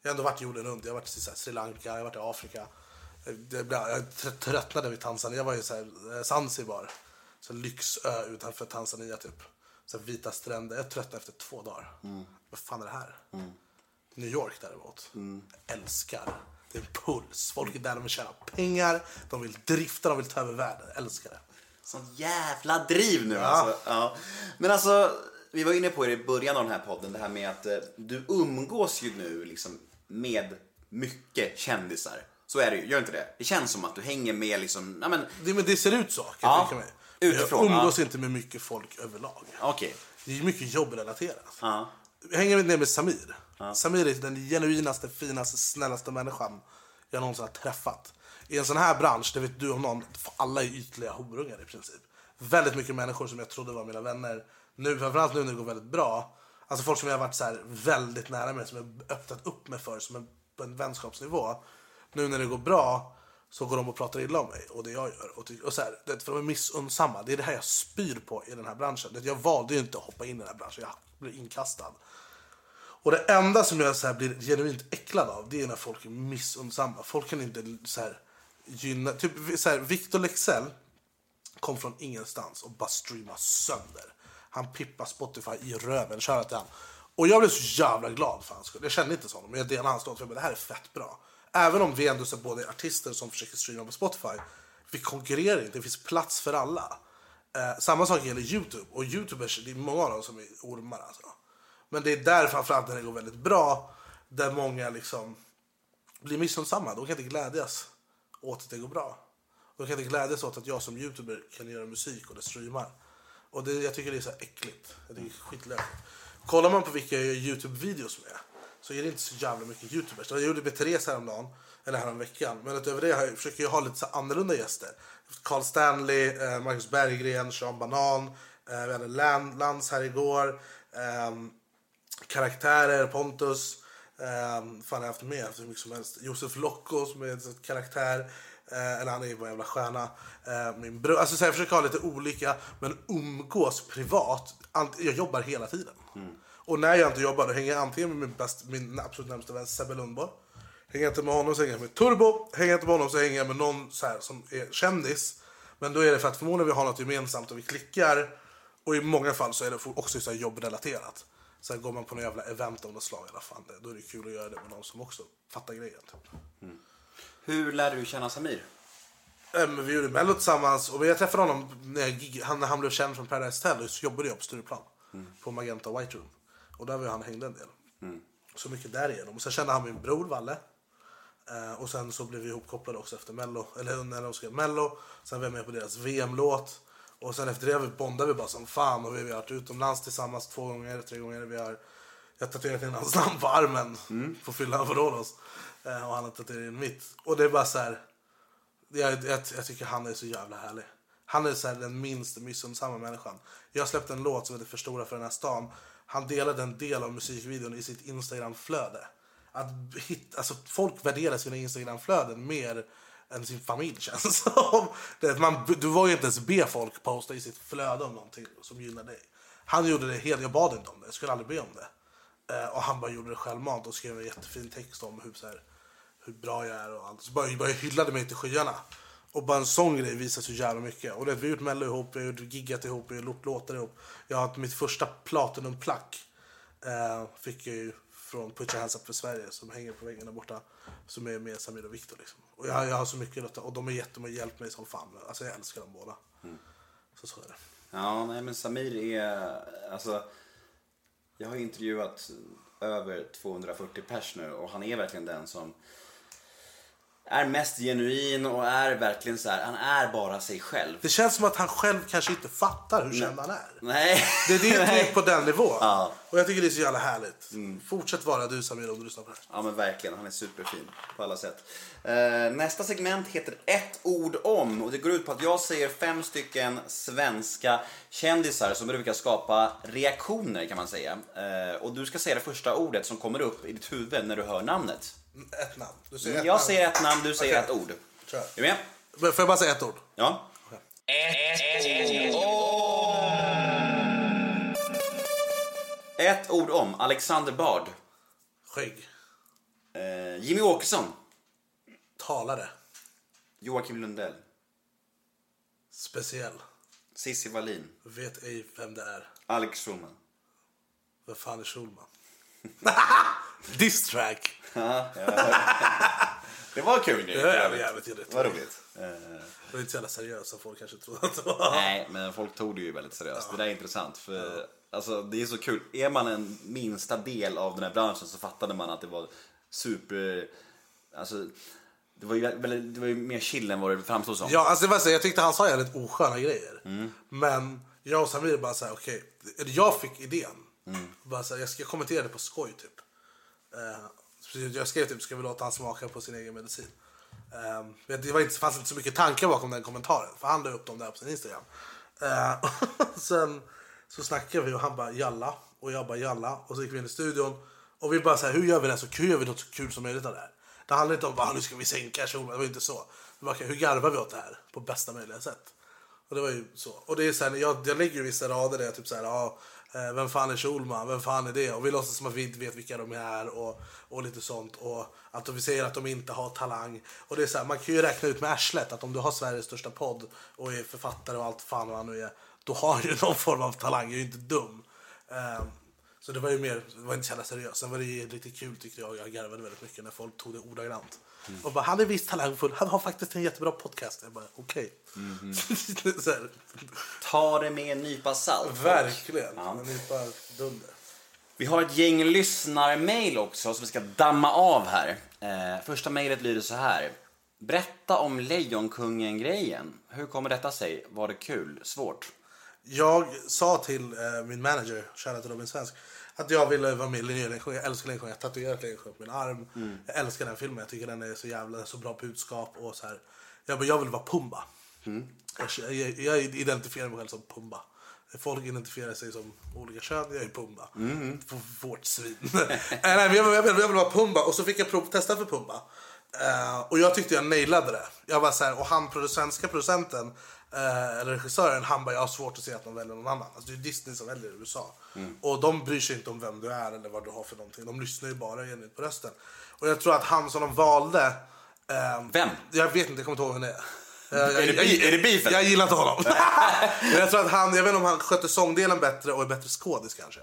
S3: Jag har ändå varit jorden runt. Jag har varit i Sri Lanka, jag har varit i Afrika. Jag trö- tröttnade vid Tanzania. Jag var i så här, eh, Zanzibar. Så lyxö utanför Tanzania typ. Så vita stränder. Jag tröttnade efter två dagar. Vad fan är det här? New York däremot. Älskar. Det är puls. Folk är där de vill tjäna pengar. De vill drifta, de vill ta över världen. Älskar det.
S1: Sånt jävla driv nu alltså. Ja. Men alltså, vi var inne på det i början av den här podden, det här med att eh, du umgås ju nu liksom med mycket kändisar. Så är det ju, gör inte det? Det känns som att du hänger med liksom, ja men,
S3: Det, men det ser ut så kan
S1: Ja,
S3: jag mig.
S1: Utifrån,
S3: Jag umgås
S1: ja.
S3: inte med mycket folk överlag.
S1: okej.
S3: Det är mycket jobbrelaterat.
S1: Ja.
S3: Jag hänger ner med Samir. Samir är den genuinaste, finaste, snällaste människan jag någonsin har träffat. I en sån här bransch, det vet du om någon, alla är ytliga horungar i princip. Väldigt mycket människor som jag trodde var mina vänner. Nu, framförallt nu när det går väldigt bra. Alltså folk som jag har varit så här väldigt nära med, som jag öppnat upp mig för som en, på en vänskapsnivå. Nu när det går bra så går de och pratar illa om mig och det jag gör. Och, och så här, det, för de är missunnsamma. Det är det här jag spyr på i den här branschen. Det, jag valde ju inte att hoppa in i den här branschen. Jag blev inkastad. Och det enda som jag så här blir genuint äcklad av det är när folk är missunnsamma. Folk kan inte så här gynna... Typ så här, Victor Lexell kom från ingenstans och bara streamade sönder. Han pippar Spotify i röven, köra till han. Och jag blev så jävla glad för hans skull. Jag kände inte så honom, men jag delade hans stånd. För jag bara, det här är fett bra. Även om vi ändå ser både artister som försöker streama på Spotify. Vi konkurrerar inte, det finns plats för alla. Eh, samma sak gäller Youtube. Och Youtubers, det är många av dem som är ormar alltså. Men det är där framförallt när det går väldigt bra. Där många liksom blir missunnsamma. De kan inte glädjas åt att det går bra. De kan inte glädjas åt att jag som youtuber kan göra musik och det streamar. Och det, jag tycker det är så äckligt. Jag tycker det är skitlöjligt. Kollar man på vilka jag gör youtube-videos med så är det inte så jävla mycket youtubers. Jag gjorde med Therese häromdagen, eller häromveckan. Men utöver det jag, försöker jag ha lite så annorlunda gäster. Carl Stanley, eh, Marcus Berggren, Sean Banan, eh, vi hade Lan- här igår. Ehm, karaktärer, Pontus. Um, fan har haft med? Haft hur mycket som helst. Josef Locko som är en karaktär. Eh, eller han är ju bara en jävla stjärna. Eh, min bror. Alltså, så här, jag försöker ha lite olika, men umgås privat. Jag jobbar hela tiden. Mm. Och när jag inte jobbar då hänger jag antingen med min, bäst, min absolut närmsta vän Sebbe Lundborg. Hänger jag inte med honom så hänger jag med Turbo. Hänger jag inte med honom så hänger jag med någon så här, som är kändis. Men då är det för att förmodligen vi har något gemensamt och vi klickar. Och i många fall så är det också så här jobbrelaterat. Sen går man på något jävla event av något slag alla fall. Då är det kul att göra det med någon som också fattar grejen. Typ.
S1: Hur lärde du känna Samir?
S3: Men Vi gjorde Mello tillsammans och jag träffade honom när, jag han, när han blev känd från Paradise Hotel. Så jobbade jag på Stureplan. På Magenta White Room. Och där var han hängde en del. Så mycket därigenom. Och sen kände han min bror Valle. Eh, och sen så blev vi ihopkopplade också efter Mello. Eller när de skrev Mello. Sen var jag med på deras VM-låt. Och sen efter det vi bondade vi bara som fan. Och vi har varit utomlands tillsammans två gånger, tre gånger. Vi har, jag har tatuerat in hans namn på armen. På fyllan på Rhodos. Eh, och han har tatuerat in mitt. Och det är bara så här. Jag, jag, jag tycker han är så jävla härlig. Han är så här den minst missunnsamma människan. Jag släppte en låt som heter För stora för den här stan. Han delade en del av musikvideon i sitt Instagram-flöde. Att hit, alltså, folk värderar sina Instagram-flöden mer än sin familj [laughs] känns som. Det, man, du var ju inte ens be folk posta i sitt flöde om någonting som gynnar dig. Han gjorde det helt, jag bad inte om det, jag skulle aldrig be om det. Eh, och han bara gjorde det självmant och skrev en jättefin text om hur, så här, hur bra jag är och allt. Så bara, bara hyllade mig till skyarna. Och bara en sån grej visar så jävla mycket. Och det, vi har gjort mello ihop, vi har gjort giggat ihop, vi har gjort låtar ihop. Jag har haft mitt första Platinum-plack. Eh, fick jag ju från Put Your Hands Up för Sverige som hänger på väggen där borta. Som är med Samir och Viktor liksom. Och jag, jag har så mycket låtar och de är jättemånga hjälpt mig som fan. Alltså jag älskar dem båda. Så så är det.
S1: Ja, nej men Samir är, alltså, jag har intervjuat över 240 pers nu och han är verkligen den som är mest genuin och är verkligen så här, han är bara sig själv.
S3: Det känns som att han själv kanske inte fattar hur känd han är.
S1: Nej.
S3: Det är det
S1: Nej.
S3: typ på den nivån.
S1: Ja.
S3: Och jag tycker det är så jävla härligt. Fortsätt vara du Samir om du lyssnar på det här.
S1: Ja men verkligen, han är superfin på alla sätt. Eh, nästa segment heter ett ord om och det går ut på att jag säger fem stycken svenska kändisar som brukar skapa reaktioner kan man säga. Eh, och du ska säga det första ordet som kommer upp i ditt huvud när du hör namnet.
S3: Ett namn. Du säger ett
S1: Jag
S3: namn.
S1: säger ett namn, du säger
S3: Okej.
S1: ett ord.
S3: Kör.
S1: Är du med?
S3: Men Får jag bara säga ett ord?
S1: Ja. Ett ord om Alexander Bard.
S3: Skägg.
S1: Eh, Jimmy Åkesson.
S3: Talare.
S1: Joakim Lundell.
S3: Speciell.
S1: Cissi Wallin.
S3: Vet ej vem det är.
S1: Alex Schulman.
S3: Vem fan är Schulman? [laughs] Diss track. [laughs]
S1: Det var kul nu.
S3: Det är jävligt, roligt.
S1: Det var roligt.
S3: Det är inte så jävla seriöst som folk kanske trodde att det var.
S1: nej, men folk tog det ju väldigt seriöst. Det där är intressant. För alltså, det är så kul. Är man en minsta del av den här branschen så fattade man att det var super... Alltså, det var ju, det var ju mer chill än vad det framstod som.
S3: Ja, alltså det var så, jag tyckte han sa jävligt osköna grejer.
S1: Mm.
S3: Men jag och Samir bara såhär, okej. eller jag fick idén.
S1: Mm.
S3: Bara så här, jag ska kommentera det på skoj typ. Eh, så jag skrev typ, ska vi låta han smaka på sin egen medicin? Um, det var inte, fanns inte så mycket tankar bakom den kommentaren. För han la upp dem där på sin Instagram. Uh, [laughs] sen så snackade vi och han bara jalla. Och jag bara jalla. Och så gick vi in i studion. Och vi bara så här, hur gör vi det så kul, gör vi något så kul som möjligt av det här? Det handlar inte om bara, nu ska vi sänka kjolen. Det var inte så. Det var, okej, hur garvar vi åt det här på bästa möjliga sätt? Och det var ju så. Och det är så här, jag, jag lägger ju vissa rader där jag typ så här, ja, eh, vem fan är Schulman? Vem fan är det? Och vi låtsas som att vi inte vet vilka de är och, och lite sånt. Och att vi säger att de inte har talang. Och det är så här, man kan ju räkna ut med arslet att om du har Sveriges största podd och är författare och allt fan vad han nu är, då har han ju [laughs] någon form av talang. Jag är ju inte dum. Ehm, så det var ju mer, det var inte så jävla seriöst. Sen var det ju lite kul tyckte jag. Jag garvade väldigt mycket när folk tog det ordagrant. Och bara, han är visst talangfull. Han har faktiskt en jättebra podcast. Jag bara, okej. [laughs] Så här,
S1: Ta det med en nypa salt.
S3: Verkligen.
S1: Ja.
S3: En nypa dunder.
S1: Vi har ett gäng lyssnarmail också som vi ska damma av här. Eh, första mejlet lyder så här. Berätta om Lejonkungen-grejen. Hur kommer detta sig? Var det kul? Svårt?
S3: Jag sa till eh, min manager, till Robin Svensk, att jag ville vara med i Lejonkungen. Jag älskar Lejonkungen. Jag har tatuerat på min arm. Jag älskar den filmen. Jag tycker den är så jävla så bra budskap. Och så här. Jag, bara, jag vill vara Pumba. Jag, jag, jag identifierar mig själv som Pumba. Folk identifierar sig som olika kön. Jag är Pumba. F- Vårt svin. [laughs] Eh, Nej, men jag, vill- jag, vill, vara Pumba. Och så fick jag provtesta för Pumba. Eh, och jag tyckte jag nailade det. Jag var så här, och han, produ- svenska producenten, eh, eller regissören, han bara, jag har svårt att se att de väljer någon annan. Alltså, det är Disney som väljer i USA. Och de bryr sig inte om vem du är eller vad du har för någonting. De lyssnar ju bara enligt på rösten. Och jag tror att han som de valde... eh,
S1: Vem?
S3: Jag vet inte, jag kommer inte ihåg vem det är. Eh,
S1: Är det
S3: jag- jag-
S1: är det beefen?
S3: Jag gillar inte honom. [laughs] Men jag tror att han, jag vet inte om han skötte sångdelen bättre och är bättre skådis kanske.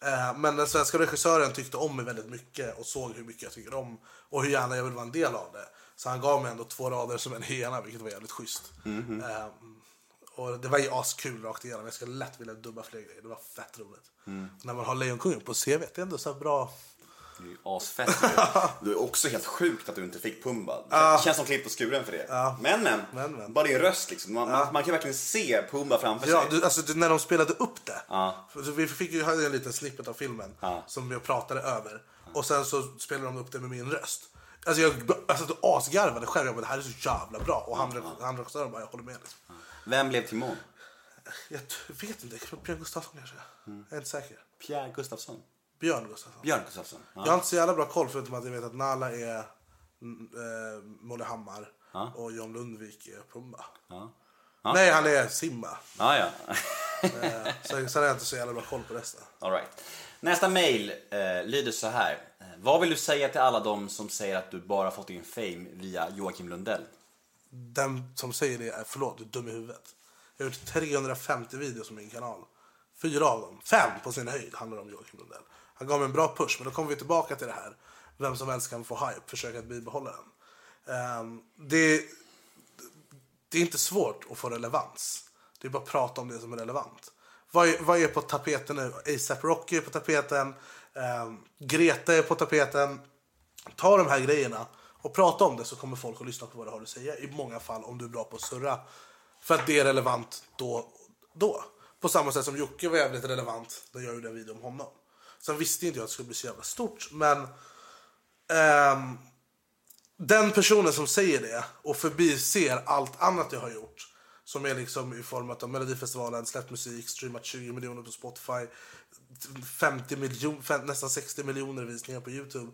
S3: Eh, Men den svenska regissören tyckte om mig väldigt mycket och såg hur mycket jag tycker om och hur gärna jag vill vara en del av det. Så han gav mig ändå två rader som en hyena, vilket var jävligt schysst. Eh, Och det var ju askul rakt igenom. Jag skulle lätt vilja dubba fler grejer. Det var fett roligt. När man har Lejonkungen på CV, det är ändå så bra.
S1: Det är ju asfett. [laughs] Du är också helt sjukt att du inte fick Pumba. Det känns som klippt på skuren för det. Men, men,
S3: Men, men.
S1: Bara din röst liksom. Man, man, man kan verkligen se Pumba framför
S3: Ja,
S1: sig.
S3: du, alltså, du, när de spelade upp det. Vi fick ju hade en liten snippet av filmen
S1: Ja.
S3: som jag pratade över. Och sen så spelade de upp det med min röst. Alltså jag alltså, du asgarvade själv. Jag bara, det här är så jävla bra. Och han, han regissören bara, jag håller med. Liksom.
S1: Vem blev Timon?
S3: Jag vet inte, Björn Gustafsson kanske? Jag är inte säker.
S1: Pierre Gustafsson.
S3: Björn Gustafsson.
S1: Björn Gustafsson. Ja.
S3: Jag har inte så jävla bra koll förutom att jag vet att Nala är mm, eh, Molly Hammar och John Lundvik är Pumba.
S1: Ja.
S3: Nej, han är Simba.
S1: Ja, ja.
S3: Eh, så, sen har jag inte så jävla bra koll på resten.
S1: All right. Nästa mail eh, lyder så här. Vad vill du säga till alla de som säger att du bara fått din fame via Joakim Lundell?
S3: Den som säger det är förlåt, du är dum i huvudet. Jag har gjort 350 videos på min kanal. Fyra av dem, fem på sin höjd, handlar om Joakim Lundell. Han gav mig en bra push, men då kommer vi tillbaka till det här. Vem som helst kan få hype, försöka att bibehålla den. Um, det, det är inte svårt att få relevans. Det är bara att prata om det som är relevant. Vad är, vad är på tapeten nu? ASAP Rocky är på tapeten. Ehm, Greta är på tapeten. Ta de här grejerna och prata om det så kommer folk att lyssna på vad du har att säga. I många fall om du är bra på att surra. För att det är relevant då. då. På samma sätt som Jocke var jävligt relevant när jag gjorde en video om honom. Sen visste inte jag att det skulle bli så jävla stort. Men ehm, den personen som säger det och förbiser allt annat jag har gjort som är liksom i form av Melodifestivalen, släppt musik, streamat 20 miljoner på Spotify 50 miljon, nästan 60 miljoner visningar på Youtube.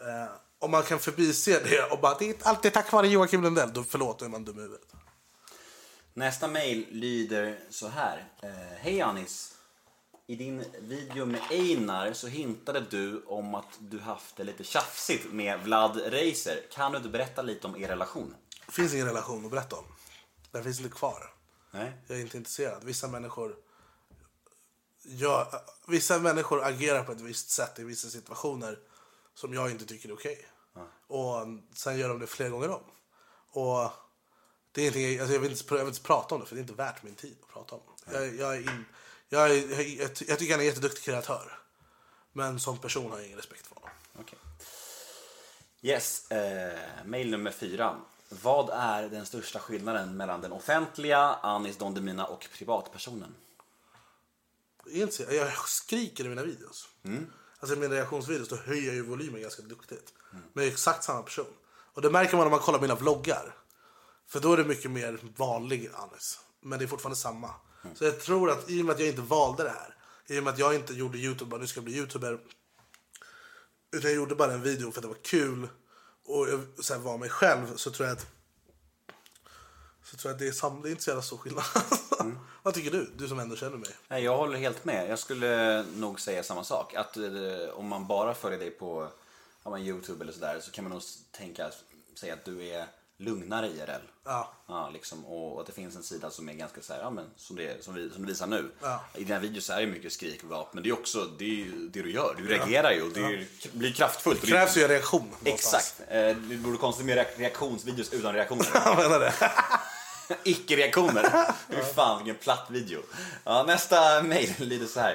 S3: Eh, om man kan förbise det och bara det är alltid tack vare Joakim Lundell, då förlåt, då är man dum i huvudet.
S1: Nästa mail lyder så här. Eh, Hej Anis. I din video med Einar så hintade du om att du haft det lite tjafsigt med Vlad Reiser. Kan du inte berätta lite om er relation?
S3: Det finns ingen relation att berätta om. Den finns inte kvar.
S1: Nej.
S3: Jag är inte intresserad. Vissa människor, gör, vissa människor agerar på ett visst sätt i vissa situationer som jag inte tycker är okej. Och sen gör de det flera gånger om. Och det är ingenting, alltså jag, vill inte, jag vill inte prata om det för det är inte värt min tid att prata om. Jag, jag, är in, jag, är, jag, tycker han är en jätteduktig kreatör. Men som person har jag ingen respekt för honom.
S1: Okej. Yes, eh, mail nummer fyra. Vad är den största skillnaden mellan den offentliga Anis Don Demina och privatpersonen?
S3: Jag skriker i mina videos. Alltså i mina reaktionsvideos då höjer jag ju volymen ganska duktigt. Men jag är exakt samma person. Och det märker man om man kollar mina vloggar. För då är det mycket mer vanlig Anis. Men det är fortfarande samma. Så jag tror att i och med att jag inte valde det här. I och med att jag inte gjorde Youtube bara nu ska jag bli Youtuber. Utan jag gjorde bara en video för att det var kul. Och jag så här, var mig själv. Så tror jag att så tror jag att det är, sam- det är inte så jävla stor skillnad. [laughs] Vad tycker du? Du som ändå känner mig.
S1: Nej, jag håller helt med. Jag skulle nog säga samma sak. Att eh, om man bara följer dig på ja, men Youtube eller sådär så kan man nog tänka, säga att du är lugnare IRL.
S3: Ja.
S1: Ja, liksom, och att det finns en sida som är ganska så här, ja, men, som, det, som, vi, som du visar nu.
S3: Ja.
S1: I dina videos är det mycket skrik och gap, men det är också det, är ju det du gör. Du reagerar ju och det är, blir kraftfullt.
S3: Det
S1: det-
S3: krävs ju en reaktion. någonstans.
S1: Exakt. Eh, Du borde konstigt med reak- reaktionsvideos utan reaktioner. [laughs]
S3: Jag menar det. [laughs]
S1: Icke-reaktioner. Fy fan vilken platt video. Ja, nästa mail [laughs] lyder så här.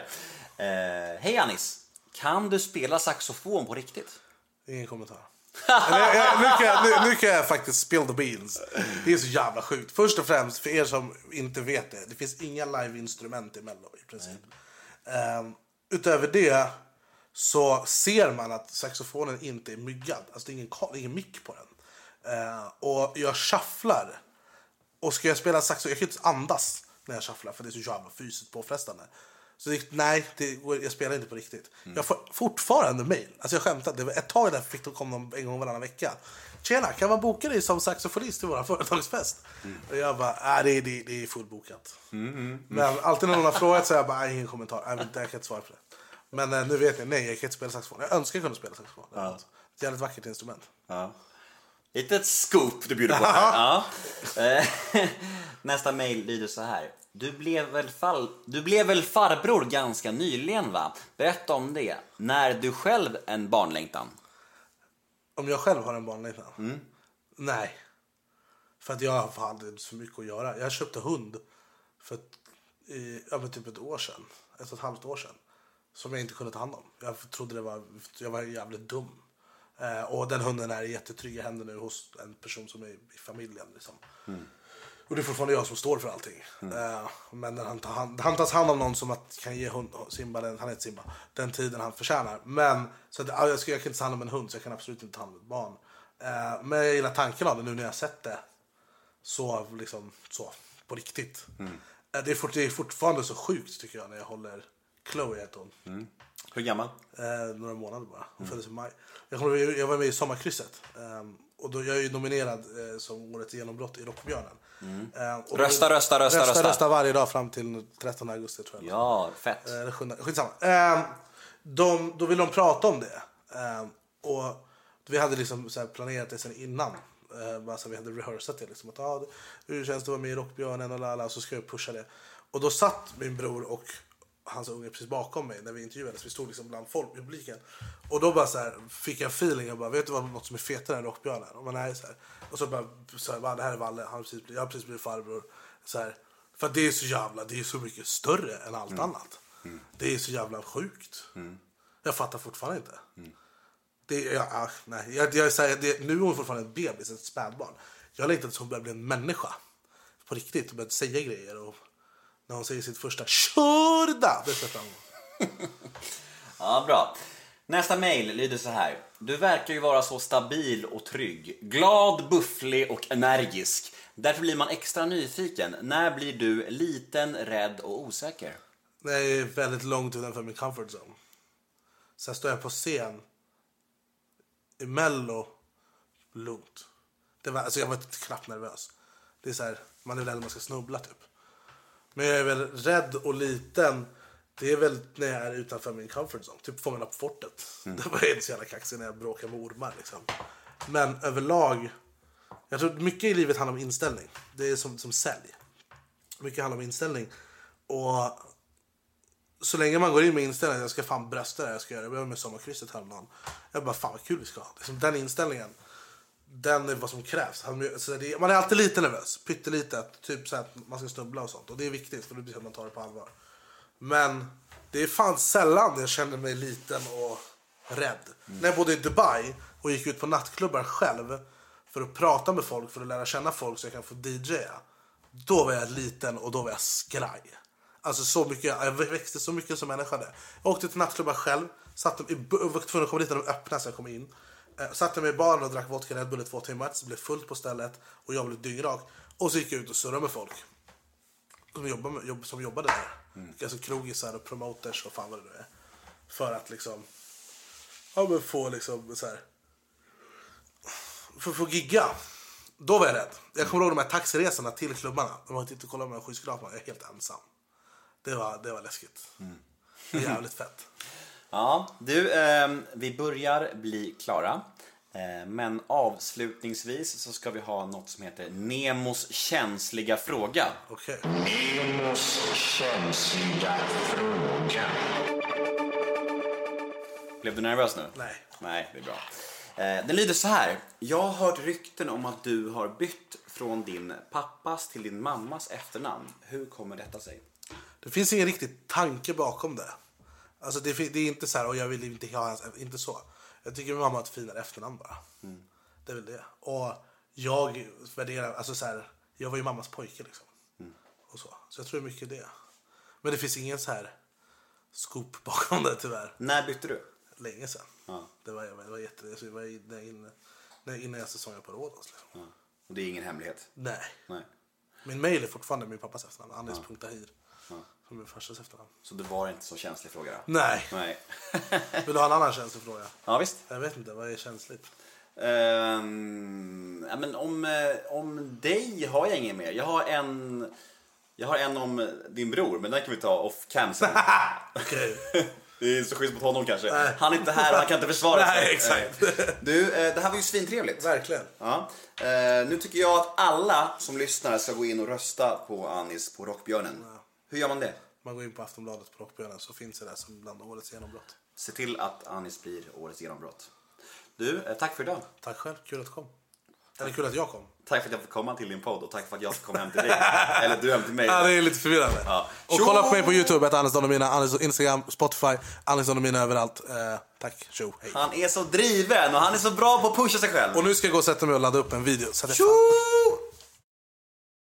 S1: Eh, Hej Anis. Kan du spela saxofon på riktigt?
S3: Ingen kommentar. Jag, jag, nu, kan jag, nu, nu kan jag faktiskt spill the beans. Det är så jävla sjukt. Först och främst, för er som inte vet det. Det finns inga live-instrument i Mello i princip. Um, utöver det så ser man att saxofonen inte är myggad. Alltså det är ingen, det är ingen mick på den. Uh, och jag shufflar. Och ska jag spela saxofon, jag kan inte andas när jag shufflar för det är så jävla fysiskt påfrestande. Så det, nej, det, går- jag spelar inte på riktigt. Jag får fortfarande mail. Alltså jag skämtar, det var ett tag där fick de komma en gång varannan vecka. Tjena, kan man boka dig som saxofonist till vår företagsfest? Och jag bara, äh, det, är- det, är- det är fullbokat. Men alltid när någon har frågat så är jag bara, "Nej, ingen kommentar. Men jag kan inte svara på det. Men eh, nu vet jag, nej jag kan inte spela saxofon. Jag önskar jag kunde spela saxofon. Är ett jävligt vackert instrument.
S1: Ja. Litet scoop du bjuder på här. [laughs] Ja. Eh, [laughs] Nästa mail lyder så här. Du blev, väl fall, du blev väl farbror ganska nyligen va? Berätta om det. När du själv en barnlängtan?
S3: Om jag själv har en barnlängtan? Nej. För att jag har aldrig så mycket att göra. Jag köpte hund för ett, i, ja, typ ett år sedan. Ett och ett halvt år sedan. Som jag inte kunde ta hand om. Jag trodde det var, jag var jävligt dum. Eh, och den hunden är i jättetrygga händer nu hos en person som är i familjen. Liksom. Och det är fortfarande jag som står för allting. Eh, men när han, tar hand, han tas hand om någon som att, kan ge hund, Simba, den, han heter Simba, den tiden han förtjänar. Men så att, ja, jag, ska, jag kan inte ta hand om en hund så jag kan absolut inte ta hand om ett barn. Eh, men jag gillar tanken av det nu när jag har sett det. Så liksom så, på riktigt. Eh, det, är fort, det är fortfarande så sjukt tycker jag när jag håller Chloe heter hon.
S1: Hur gammal?
S3: Några månader bara. Hon föddes i maj. Jag, jag var med i Sommarkrysset. Eh, och då, jag är ju nominerad eh, som årets genombrott i Rockbjörnen. Eh, och
S1: Rösta,
S3: då-
S1: rösta, rösta,
S3: rösta.
S1: rösta.
S3: Rösta varje dag fram till 13 augusti tror jag.
S1: Ja, fett.
S3: Eh, skitsamma. Eh, de, då ville de prata om det. Eh, och vi hade liksom så planerat det sen innan. Eh, bara så vi hade rehearsat det. Liksom, att, ah, hur känns det att vara med i Rockbjörnen och lala, så ska jag pusha det. Och då satt min bror och hans unge precis bakom mig när vi intervjuades. Vi stod liksom bland folk, publiken. Och då bara så här, fick jag feeling. Jag bara, vet du vad något som är fetare än Rockbjörnen? Och, man är så här. och så bara, så här, det här är Valle, han precis, jag har precis blivit farbror. Så här, för det är så jävla, det är så mycket större än allt annat. Det är så jävla sjukt. Jag fattar fortfarande inte. Det, jag, ah, nej, jag, jag, säger, det, nu är hon fortfarande ett bebis, ett spädbarn. Jag längtar tills hon börjar bli en människa. På riktigt. Och börjar säga grejer. Och när hon säger sitt första körda. Det ser fram. [laughs]
S1: Ja, bra. Nästa mail lyder så här. Du verkar ju vara så stabil och trygg. Glad, bufflig och energisk. Därför blir man extra nyfiken. När blir du liten, rädd och osäker?
S3: Det är väldigt långt utanför min comfort zone. Sen står jag på scen i Mello. Lugnt. Det var, alltså jag var knappt nervös. Det är så här, man är rädd att man ska snubbla typ. Men jag är väl rädd och liten. Det är väl när jag är utanför min comfort zone. Typ Fångarna på fortet. Det var inte så jävla kaxig när jag bråkade med ormar liksom. Men överlag. Jag tror mycket i livet handlar om inställning. Det är som, som sälj. Mycket handlar om inställning. Och så länge man går in med inställningen jag ska fan brösta det jag ska göra det. Jag behöver med sommarkrysset häromdagen. Jag bara fan vad kul vi ska ha. Liksom den inställningen. Den är vad som krävs. Man är alltid lite nervös. Pyttelite. Typ så att man ska snubbla och sånt. Och det är viktigt för det att man tar det på allvar. Men det är fan sällan jag känner mig liten och rädd. När jag bodde i Dubai och gick ut på nattklubbar själv för att prata med folk, för att lära känna folk så jag kan få DJa. Då var jag liten och då var jag skraj. Alltså så mycket, jag växte så mycket som människa där. Jag åkte till nattklubbar själv, satt var tvungen att komma dit när de öppnade så jag kom in. Eh, satte mig i baren och drack vodka Red Bull i två timmar, så blev fullt på stället och jag blev dyngrak. Och så gick jag ut och surrade med folk som, jobbar med, jobb, som jobbade där. Alltså krogisar och promoters och fan vad det nu är. För att liksom ja, men få liksom så här. För att få gigga. Då var jag rädd. Jag kommer ihåg de här taxiresorna till klubbarna. De var inte kolla med skyskrapan. Jag är helt ensam. Det var, det var läskigt. Är jävligt fett. [laughs]
S1: Ja, du, ehm, vi börjar bli klara. Eh, men avslutningsvis så ska vi ha något som heter Nemos känsliga fråga.
S3: Okej.
S6: Nemos känsliga fråga.
S1: Blev du nervös nu?
S3: Nej.
S1: Nej, det är bra. Eh, Den lyder så här. Jag har hört rykten om att du har bytt från din pappas till din mammas efternamn. Hur kommer detta sig?
S3: Det finns ingen riktig tanke bakom det. Alltså det, det är inte så här, och jag vill inte ha hans, inte så. Jag tycker min mamma har ett finare efternamn bara. Det är väl det. Och jag värderar, alltså så här, jag var ju mammas pojke liksom. Och så. så jag tror mycket det. Men det finns ingen så här scoop [laughs] bakom det tyvärr.
S1: När bytte du?
S3: Länge sedan.
S1: Ja.
S3: Det var, det var jätte, det var innan, innan, jag säsongen på Rhodos. Liksom.
S1: Ja. Och det är ingen hemlighet?
S3: Nej.
S1: Nej.
S3: Min mail är fortfarande min pappas efternamn, Anis.tahir. Som min farsas efternamn.
S1: Så det var inte så känslig fråga då?
S3: Nej.
S1: Nej. [laughs]
S3: Vill du ha en annan känslig fråga?
S1: ja, visst.
S3: Jag vet inte, vad är känsligt?
S1: Ehm, ja, men om, eh, om dig har jag ingen mer. Jag har en, jag har en om din bror, men den kan vi ta off cam sen. [laughs]
S3: Okej. [laughs]
S1: Det är så schysst mot honom kanske.
S3: Nej.
S1: Han är inte här och han kan inte försvara sig.
S3: Nej, exakt.
S1: Du, eh, det här var ju svintrevligt.
S3: Verkligen.
S1: Ja. Eh, nu tycker jag att alla som lyssnar ska gå in och rösta på Anis på Rockbjörnen. Hur gör man det?
S3: Man går in på Aftonbladet på Rockbjörnen så finns det där som bland årets genombrott.
S1: Se till att Anis blir årets genombrott. Du, eh, tack för idag.
S3: Tack själv, kul att du kom. Eller kul att jag kom.
S1: Tack för att jag fick komma till din podd och tack för att jag fick komma hem till dig. [laughs] Eller du hem till mig.
S3: Ja, det är lite förvirrande.
S1: Ja.
S3: Och kolla på mig på Youtube, ett Anis Don och Mina, Anis Instagram, Spotify, Anis Don och Mina överallt. Eh, tack, tjo, hej.
S1: Han är så driven och han är så bra på att pusha sig själv.
S3: Och nu ska jag gå och sätta mig och ladda upp en video. Så att jag!